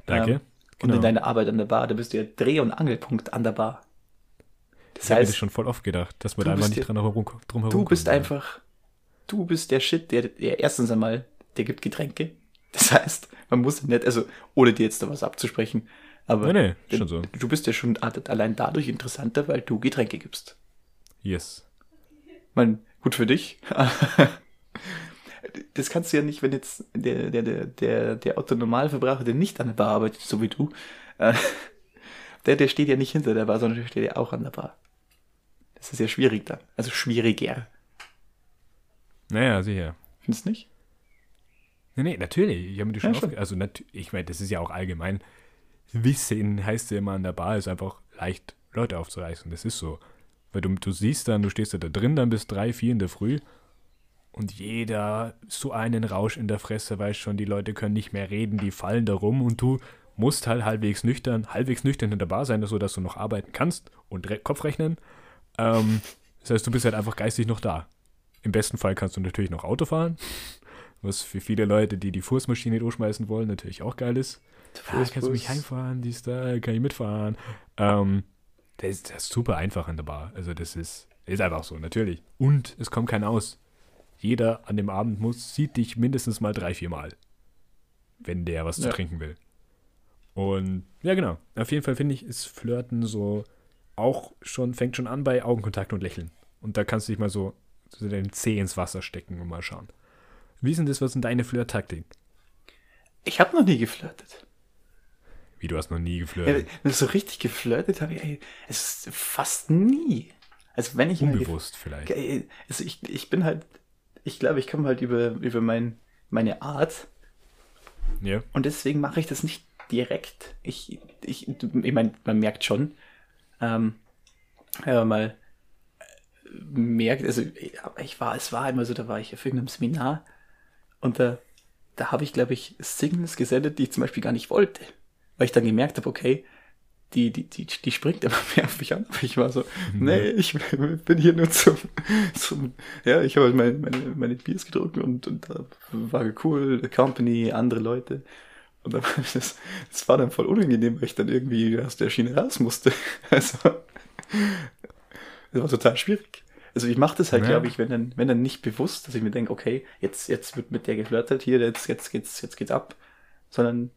Danke. Ähm, Und Genau. in deiner Arbeit an der Bar, da bist du ja Dreh- und Angelpunkt an der Bar. Das Ich das heißt, schon voll oft gedacht, dass man da einfach nicht ja- dran herum, drum herum du bist kommt, ja. einfach, du bist der Shit, der, der erstens einmal, der gibt Getränke. Das heißt, man muss nicht, also ohne dir jetzt da was abzusprechen, aber Nee, nee, schon so. du bist ja schon allein dadurch interessanter, weil du Getränke gibst. Yes. Ich meine, gut für dich. Das kannst du ja nicht, wenn jetzt der, der, der, der, der Otto-Normalverbraucher, der nicht an der Bar arbeitet, so wie du, äh, der, der steht ja nicht hinter der Bar, sondern der steht ja auch an der Bar. Das ist ja schwierig dann. Also schwieriger. Naja, sicher. Findest du nicht? Nee, nee, natürlich. Ich habe mir die schon Ja, schon. Also, ich meine, das ist ja auch allgemein. Wissen heißt ja immer an der Bar, ist einfach leicht Leute aufzureißen. Das ist so. Weil du, du siehst dann, du stehst da drin dann bis drei, vier in der Früh und jeder so einen Rausch in der Fresse, weiß schon, die Leute können nicht mehr reden, die fallen da rum und du musst halt halbwegs nüchtern, halbwegs nüchtern in der Bar sein, so dass du noch arbeiten kannst und Re Kopf rechnen. Ähm, das heißt, du bist halt einfach geistig noch da. Im besten Fall kannst du natürlich noch Auto fahren, was für viele Leute, die die Fußmaschine durchschmeißen wollen, natürlich auch geil ist. Ah, kannst du mich heimfahren, dies da, kann ich mitfahren. Ähm, das, ist, das ist super einfach in der Bar. Also das ist, ist einfach so, natürlich. Und es kommt keiner aus. Jeder an dem Abend muss, sieht dich mindestens mal drei, vier Mal. Wenn der was ja. zu trinken will. Und ja, genau. Auf jeden Fall finde ich, ist Flirten so auch schon, fängt schon an bei Augenkontakt und Lächeln. Und da kannst du dich mal so, so deinen Zeh ins Wasser stecken und mal schauen. Wie ist denn das, was sind deine Flirt-Taktik? Ich habe noch nie geflirtet. Wie, du hast noch nie geflirtet? Ja, so richtig geflirtet habe ich, es ist fast nie. Also wenn ich Unbewusst vielleicht. Also ich, ich bin halt, ich glaube, ich komme halt über, über mein, meine Art. Ja. Und deswegen mache ich das nicht direkt. Ich, ich, ich meine, man merkt schon, ähm, wenn man mal äh, merkt, also ich war, es war immer so, da war ich auf irgendeinem Seminar und da, da habe ich, glaube ich, Signals gesendet, die ich zum Beispiel gar nicht wollte. Weil ich dann gemerkt habe, okay, die, die, die, die springt immer mehr auf mich an. Aber ich war so, mhm. nee, ich bin hier nur zum, zum ja, ich habe halt meine, meine, meine Biers gedruckt und, und da war cool, Company, andere Leute. Und dann, das, das war dann voll unangenehm, weil ich dann irgendwie aus der Schiene raus musste. Also, das war total schwierig. Also ich mache das halt, ja. glaube ich, wenn dann, wenn dann nicht bewusst, dass ich mir denke, okay, jetzt, jetzt wird mit der geflirtet hier, jetzt, jetzt geht's, jetzt geht's ab, sondern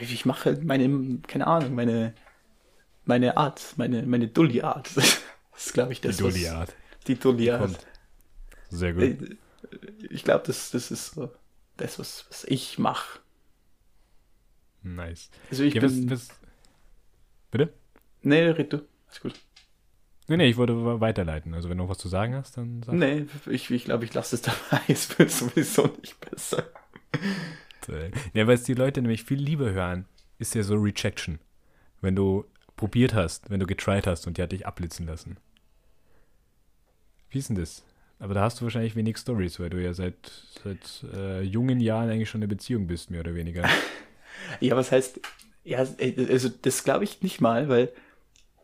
ich mache halt meine, keine Ahnung, meine, meine Art, meine, meine Dulli-Art. Das ist, glaube ich, das. Die Dulli-Art. Die Dulli-Art. Sehr gut. Äh, ich glaube, das, das ist so das, was, was ich mache. Nice. Also ich ja, bin... Was, was, bitte? Nee, red du. Ist gut. Nee, nee, ich wollte weiterleiten. Also wenn du noch was zu sagen hast, dann sag. Nee, ich, ich glaube, ich lasse es dabei. Es wird sowieso nicht besser. Ja, weil es die Leute nämlich viel lieber hören, ist ja so Rejection. Wenn du probiert hast, wenn du getried hast und die hat dich abblitzen lassen. Wie ist denn das? Aber da hast du wahrscheinlich wenig Stories, weil du ja seit, seit äh, jungen Jahren eigentlich schon in der Beziehung bist, mehr oder weniger. ja, was heißt, ja, also das glaube ich nicht mal, weil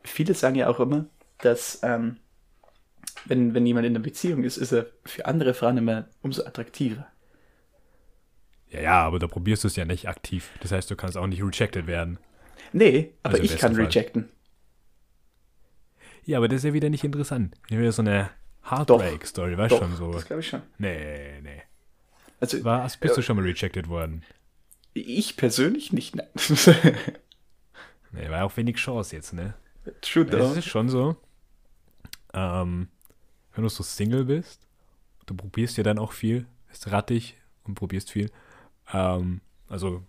viele sagen ja auch immer, dass ähm, wenn, wenn jemand in einer Beziehung ist, ist er für andere Frauen immer umso attraktiver. Ja, ja, aber da probierst du es ja nicht aktiv. Das heißt, du kannst auch nicht rejected werden. Nee, aber also ich kann Fall. rejecten. Ja, aber das ist ja wieder nicht interessant. Wieder so eine Heartbreak-Story, weißt du schon so. Das glaube ich schon. Nee, nee. Also, Was, bist äh, du schon mal rejected worden? Ich persönlich nicht, nein. nee, war auch wenig Chance jetzt, ne? True, Das ist schon so. Ähm, wenn du so Single bist, du probierst ja dann auch viel, bist rattig und probierst viel. Ähm, also,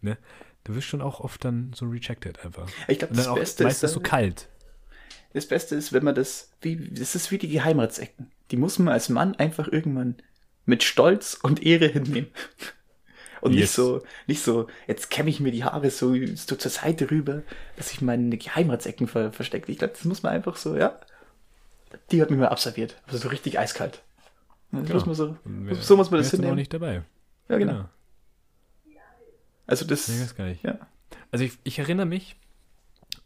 ne? Du wirst schon auch oft dann so rejected einfach. Ich glaube, das Beste ist. Dann, so kalt. Das Beste ist, wenn man das, wie, das ist wie die Geheimratsecken. Die muss man als Mann einfach irgendwann mit Stolz und Ehre hinnehmen. Und yes. nicht so, nicht so, jetzt kämme ich mir die Haare so, so zur Seite rüber, dass ich meine Geheimratsecken ver verstecke. Ich glaube, das muss man einfach so, ja. Die hat mich mal abserviert. Also so richtig eiskalt. Ja. muss man so, so muss man das hinnehmen. nicht dabei. Ja, genau. genau. Also das. Nee, das gar nicht. Ja. Also ich, ich erinnere mich,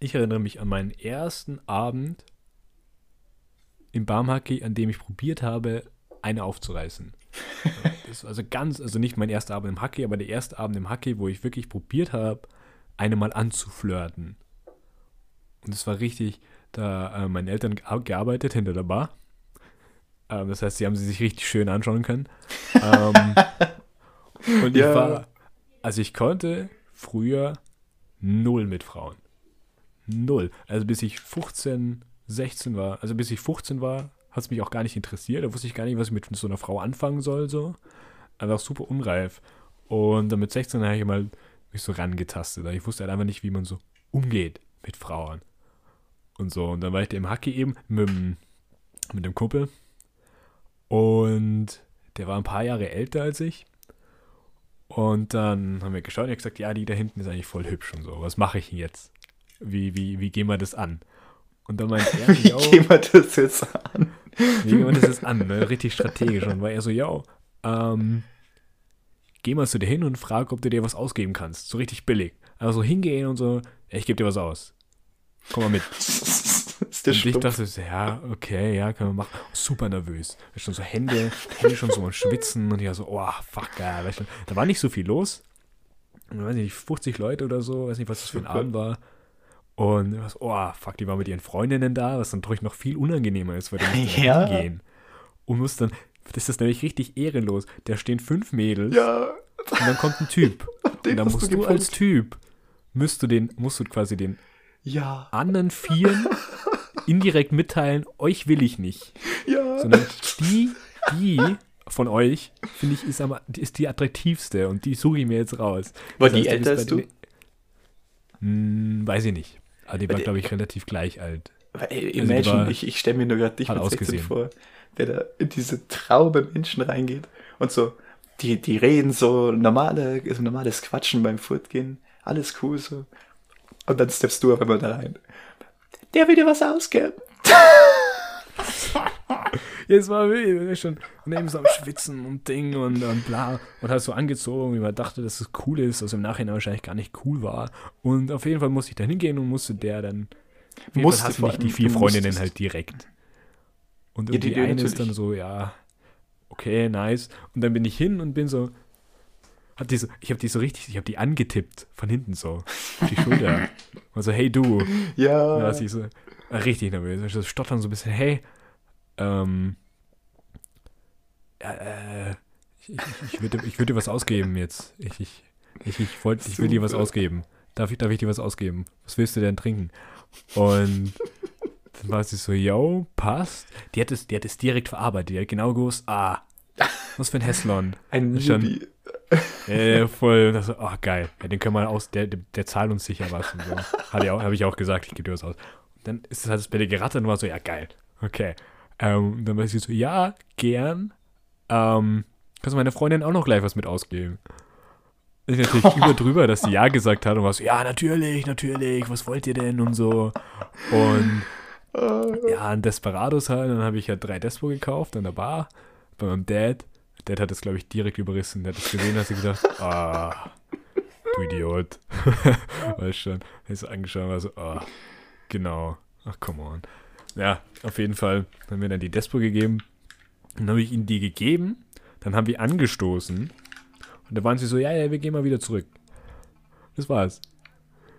ich erinnere mich an meinen ersten Abend im Barmhockey, an dem ich probiert habe, eine aufzureißen. das war also ganz, also nicht mein erster Abend im Hockey, aber der erste Abend im Hockey, wo ich wirklich probiert habe, eine mal anzuflirten. Und es war richtig, da äh, meine Eltern gearbeitet hinter der Bar. Ähm, das heißt, sie haben sie sich richtig schön anschauen können. ähm, und ich ja. war, also ich konnte früher null mit Frauen. Null. Also bis ich 15, 16 war, also bis ich 15 war, hat es mich auch gar nicht interessiert. Da wusste ich gar nicht, was ich mit so einer Frau anfangen soll. So. Einfach super unreif. Und dann mit 16 habe ich mal mich so rangetastet. Ich wusste halt einfach nicht, wie man so umgeht mit Frauen. Und so. Und dann war ich im Hacky eben mit, mit dem Kumpel. Und der war ein paar Jahre älter als ich. Und dann haben wir geschaut und ich gesagt, ja, die da hinten ist eigentlich voll hübsch und so. Was mache ich denn jetzt? Wie, wie, wie gehen wir das an? Und dann meinte er, wie gehen wir das jetzt an? Wie gehen wir das jetzt an? Ne? Richtig strategisch. Und war er so, yo, ähm, geh mal zu dir hin und frag, ob du dir was ausgeben kannst. So richtig billig. Also hingehen und so, ich gebe dir was aus. Komm mal mit. ist der Und ich dachte, so, ja, okay, ja, können wir machen. Super nervös. Schon so Hände, Hände schon so am Schwitzen und ich war so, oh, fuck, ja, du, da war nicht so viel los. Ich weiß nicht, 50 Leute oder so, weiß nicht, was das für ein. Abend war. Und ich war so, oh, fuck, die waren mit ihren Freundinnen da, was dann natürlich noch viel unangenehmer ist, weil die mussten Ja. hingehen. Und muss dann, das ist nämlich richtig ehrenlos. Da stehen fünf Mädels Ja, und dann kommt ein Typ. den und dann musst du du als. Typ, musst du den, musst du quasi den Ja, anderen Vieren indirekt mitteilen, euch will ich nicht. ja. Sondern die, die von euch, finde ich, ist, am, die ist die attraktivste und die suche ich mir jetzt raus. War Das die heißt, älter als bei du? den- Hm, weiß ich nicht. Aber die war, glaube ich, relativ gleich alt. Ey, Also imagine, war- ich, ich stelle mir nur gerade dich mit 16 ausgesehen. vor, der da in diese Traube Menschen reingeht und so, die, die reden so normale, so normales Quatschen beim Fortgehen, alles cool so. Und dann steppst du auf einmal da rein. Der will dir was ausgeben. Jetzt war wild, schon neben so am Schwitzen und Ding und, und bla. Und hat so angezogen, wie man dachte, dass es cool ist, was im Nachhinein wahrscheinlich gar nicht cool war. Und auf jeden Fall musste ich da hingehen und musste der dann. Musste vor mich die vier Freundinnen musstest. halt direkt. Und Ja, irgendwie die- die eine ist dann natürlich. so, ja, okay, nice. Und dann bin ich hin und bin so. Hab die so ich habe die so richtig, ich habe die angetippt von hinten so. Auf die Schulter. Und so, hey du. Ja. Da sie so äh, richtig nervös. Ich so stottern so ein bisschen, hey, ähm, äh, ich, ich, ich würde ich würd dir was ausgeben jetzt. Ich, ich, ich, ich, wollt, ich will dir was ausgeben. Darf ich, darf ich dir was ausgeben? Was willst du denn trinken? Und dann war sie so, yo, passt. Die hat es, die hat es direkt verarbeitet. Die hat genau gewusst, ah, was für ein Hässlon. Ein Schon- Newbie. Äh, voll. Und das so, oh, geil. Ja, den können wir aus, der, der, der zahlt uns sicher was. Und so. Ich habe ich auch gesagt, ich gebe dir was aus. Und dann ist es halt das bei der gerattert und war so, ja, geil. Okay. Ähm, und dann war sie so, ja, gern. Ähm, kannst du meiner Freundin auch noch gleich was mit ausgeben? Ich natürlich über drüber, dass sie ja gesagt hat und war so, ja, natürlich, natürlich, was wollt ihr denn und so. Und Äh, ja, ein Desperados halt. Dann habe ich ja drei Despo gekauft an der Bar bei meinem Dad. Dad hat es, glaube ich, direkt überrissen. Der hat es gesehen, hat sich gedacht, ah, du Idiot. weißt schon. Er ist angeschaut und war so, ah, genau. Ach, come on. Ja, auf jeden Fall haben wir dann die Despo gegeben. Dann habe ich ihnen die gegeben. Dann haben wir angestoßen. Und da waren sie so, ja, ja, wir gehen mal wieder zurück. Das war's.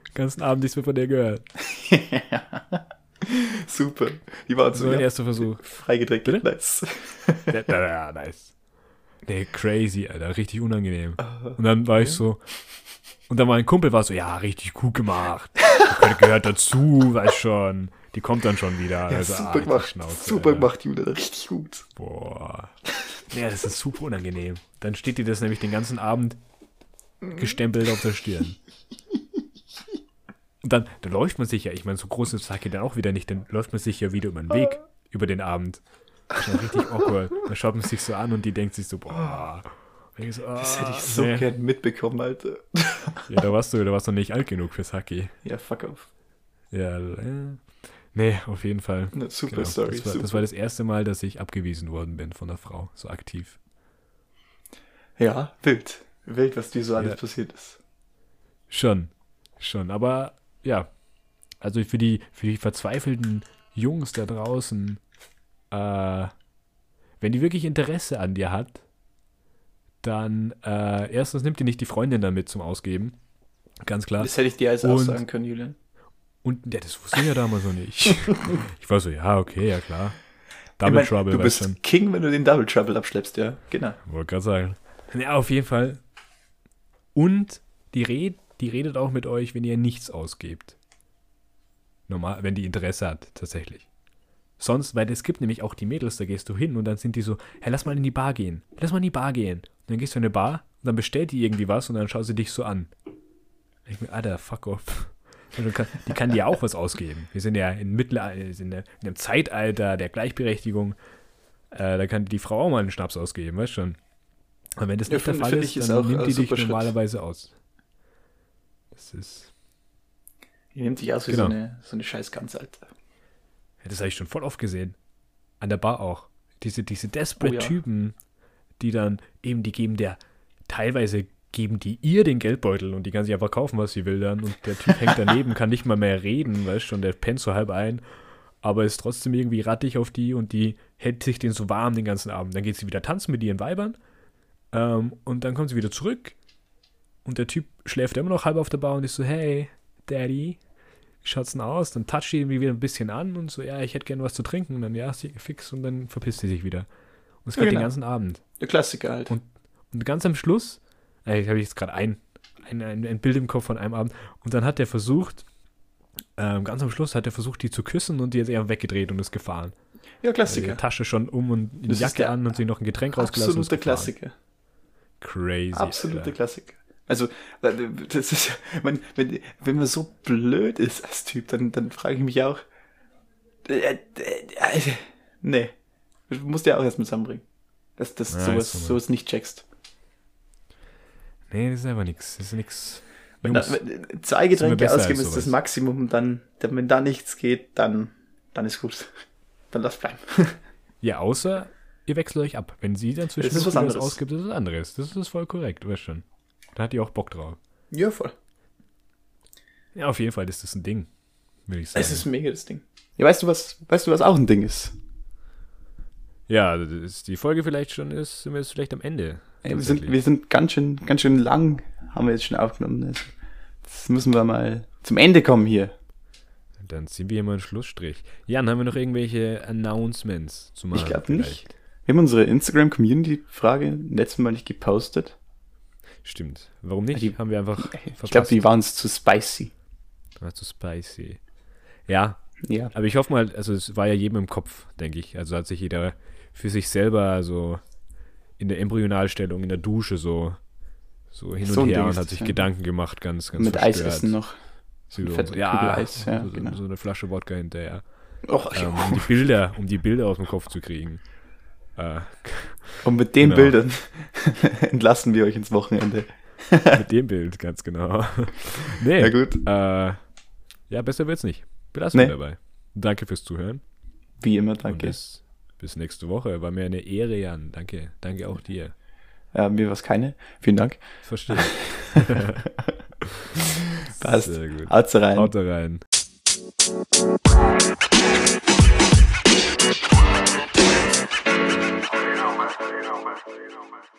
Den ganzen Abend nichts mehr von der gehört. Super. Die waren Das so war mein ja, erster Versuch. freigedreckt. Bitte? Nice. Ja, nice. Nee, crazy, Alter, richtig unangenehm. Und dann war ich so, und dann mein Kumpel war so, ja, richtig gut gemacht. Das gehört dazu, weiß schon. Die kommt dann schon wieder. Ja, Also, super ah, die gemacht. Schnauze, super Alter. gemacht, Julia. Richtig gut. Boah. Ja, das ist super unangenehm. Dann steht dir das nämlich den ganzen Abend gestempelt auf der Stirn. Und dann, dann läuft man sich ja, ich meine, so groß ist Sake dann auch wieder nicht, dann läuft man sich ja wieder über den Weg, über den Abend. Das ist ja richtig awkward. Dann schaut man sich so an und die denkt sich so, boah. So, Das hätte ah, ich so nee. gern mitbekommen, Alter. Ja, da warst du, da warst du nicht alt genug für Sake. Ja, fuck off. Ja, äh, nee, auf jeden Fall. Eine super Genau, Story. das, war, super. das war das erste Mal, dass ich abgewiesen worden bin von einer Frau, so aktiv. ja, wild. Wild, was dir so alles Ja. passiert ist. Schon, schon. Aber ja, also für die, für die verzweifelten Jungs da draußen, äh, wenn die wirklich Interesse an dir hat, dann äh, erstens nimmt die nicht die Freundin dann mit zum Ausgeben. Ganz klar. Das hätte ich dir als auch sagen können, Julian. Und ja, das wusste ich ja damals noch nicht. ich war so, ja, okay, ja klar. Double Ich mein, Trouble, du bist schon. King, wenn du den Double Trouble abschleppst, ja. Genau. Wollte gerade sagen. Ja, auf jeden Fall. Und die, red, die redet auch mit euch, wenn ihr nichts ausgebt. Normal, wenn die Interesse hat, tatsächlich. Sonst, weil es gibt nämlich auch die Mädels, da gehst du hin und dann sind die so, hey, lass mal in die Bar gehen. Lass mal in die Bar gehen. Und dann gehst du in eine Bar und dann bestellt die irgendwie was und dann schaut sie dich so an. Ich mir, Alter, fuck off. Und du kann, die kann dir auch was ausgeben. Wir sind ja in, Mittelalter, in, der- in einem Zeitalter der Gleichberechtigung. Äh, da kann die Frau auch mal einen Schnaps ausgeben, weißt schon. Aber wenn das Ja, nicht der find- Fall find ist, dann nimmt die dich super Schritt. normalerweise aus. Das ist. Die nimmt dich aus wie Genau. so eine, so eine scheiß Gans, Alter. Ja, das habe ich schon voll oft gesehen. an der Bar auch. Diese, diese desperate Oh ja. Typen, die dann eben, die geben der, teilweise geben die ihr den Geldbeutel und die kann sich einfach kaufen, was sie will dann. Und der Typ hängt daneben, kann nicht mal mehr reden, weißt schon, der pennt so halb ein, aber ist trotzdem irgendwie rattig auf die und die hält sich den so warm den ganzen Abend. Dann geht sie wieder tanzen mit ihren Weibern ähm, und dann kommt sie wieder zurück und der Typ schläft immer noch halb auf der Bar und ist so, hey, Daddy, wie schaut's denn aus? Dann toucht sie irgendwie wieder ein bisschen an und so, ja, ich hätte gerne was zu trinken. Und dann, ja, sie- fix und dann verpisst sie sich wieder. Und es Ja, geht den genau. ganzen Abend. Der Klassiker halt. Und- Und ganz am Schluss, äh, habe ich jetzt gerade ein, ein, ein, ein Bild im Kopf von einem Abend, und dann hat er versucht, ähm, ganz am Schluss hat er versucht, die zu küssen und die ist eher weggedreht und ist gefahren. ja, Also die Klassiker. Tasche schon um und die Das ist Jacke an und sich noch ein Getränk rausgelassen. ist Absoluter gefahren. Klassiker. Crazy. Absoluter. Klassiker. Also, äh, das ist, man, wenn, wenn man so blöd ist als Typ, dann, dann frage ich mich auch, äh, äh, äh, nee, du musst ja auch erstmal zusammenbringen. Dass, dass Ja, du sowas, so, sowas nicht checkst. Nee, das ist einfach nichts. Das ist nichts. Wenn, da, wenn zwei Getränke ausgeben ist das. Maximum, dann, dann, wenn da nichts geht, dann, dann ist gut. Dann lass bleiben. Ja, außer ihr wechselt euch ab. Wenn sie dann zwischendurch ist was anderes. ausgibt, ist es anderes. Das ist voll korrekt, weißt schon. Da hat die auch Bock drauf. Ja, voll. Ja, auf jeden Fall ist das ein Ding, würde ich sagen. Es ist mega das Ding. Ja, weißt du was, weißt du, was auch ein Ding ist? ja, das ist die Folge vielleicht schon ist, sind wir jetzt vielleicht am Ende. Ey, wir, sind, wir sind ganz schön, ganz schön lang, haben wir jetzt schon aufgenommen. Also, das müssen wir mal zum Ende kommen hier. Dann ziehen wir hier mal einen Schlussstrich. Jan, haben wir noch irgendwelche Announcements zu machen? Ich glaube nicht. Wir haben unsere Instagram-Community-Frage letztes Mal nicht gepostet. Stimmt. Warum nicht? Die- haben wir einfach Ich glaube, verpasst. die waren zu spicy. War zu spicy. Ja, Ja. aber ich hoffe mal, also es war ja jedem im Kopf, denke ich. Also hat sich jeder für sich selber so in der Embryonalstellung, in der Dusche so, so hin So und ein her und hat sich ja. Gedanken gemacht, ganz, ganz Mit verstört. Eisessen noch. So, so, Kugel ja, Eis, ja, so, genau. so eine Flasche Wodka hinterher. Och, Ähm, um die Bilder, um die Bilder aus dem Kopf zu kriegen. Äh, Und mit den genau. Bildern entlassen wir euch ins Wochenende. mit dem Bild, ganz genau. nee, Ja, gut. Äh, ja, besser wird's nicht. Belassen Nee. wir dabei. Danke fürs Zuhören. Wie immer, danke. bis, bis nächste Woche. War mir eine Ehre, Jan. Danke. Danke auch dir. Ja, mir was keine. Vielen Dank. Verstehe. Passt. Sehr gut. Haut's rein. Haut rein. so you know, man.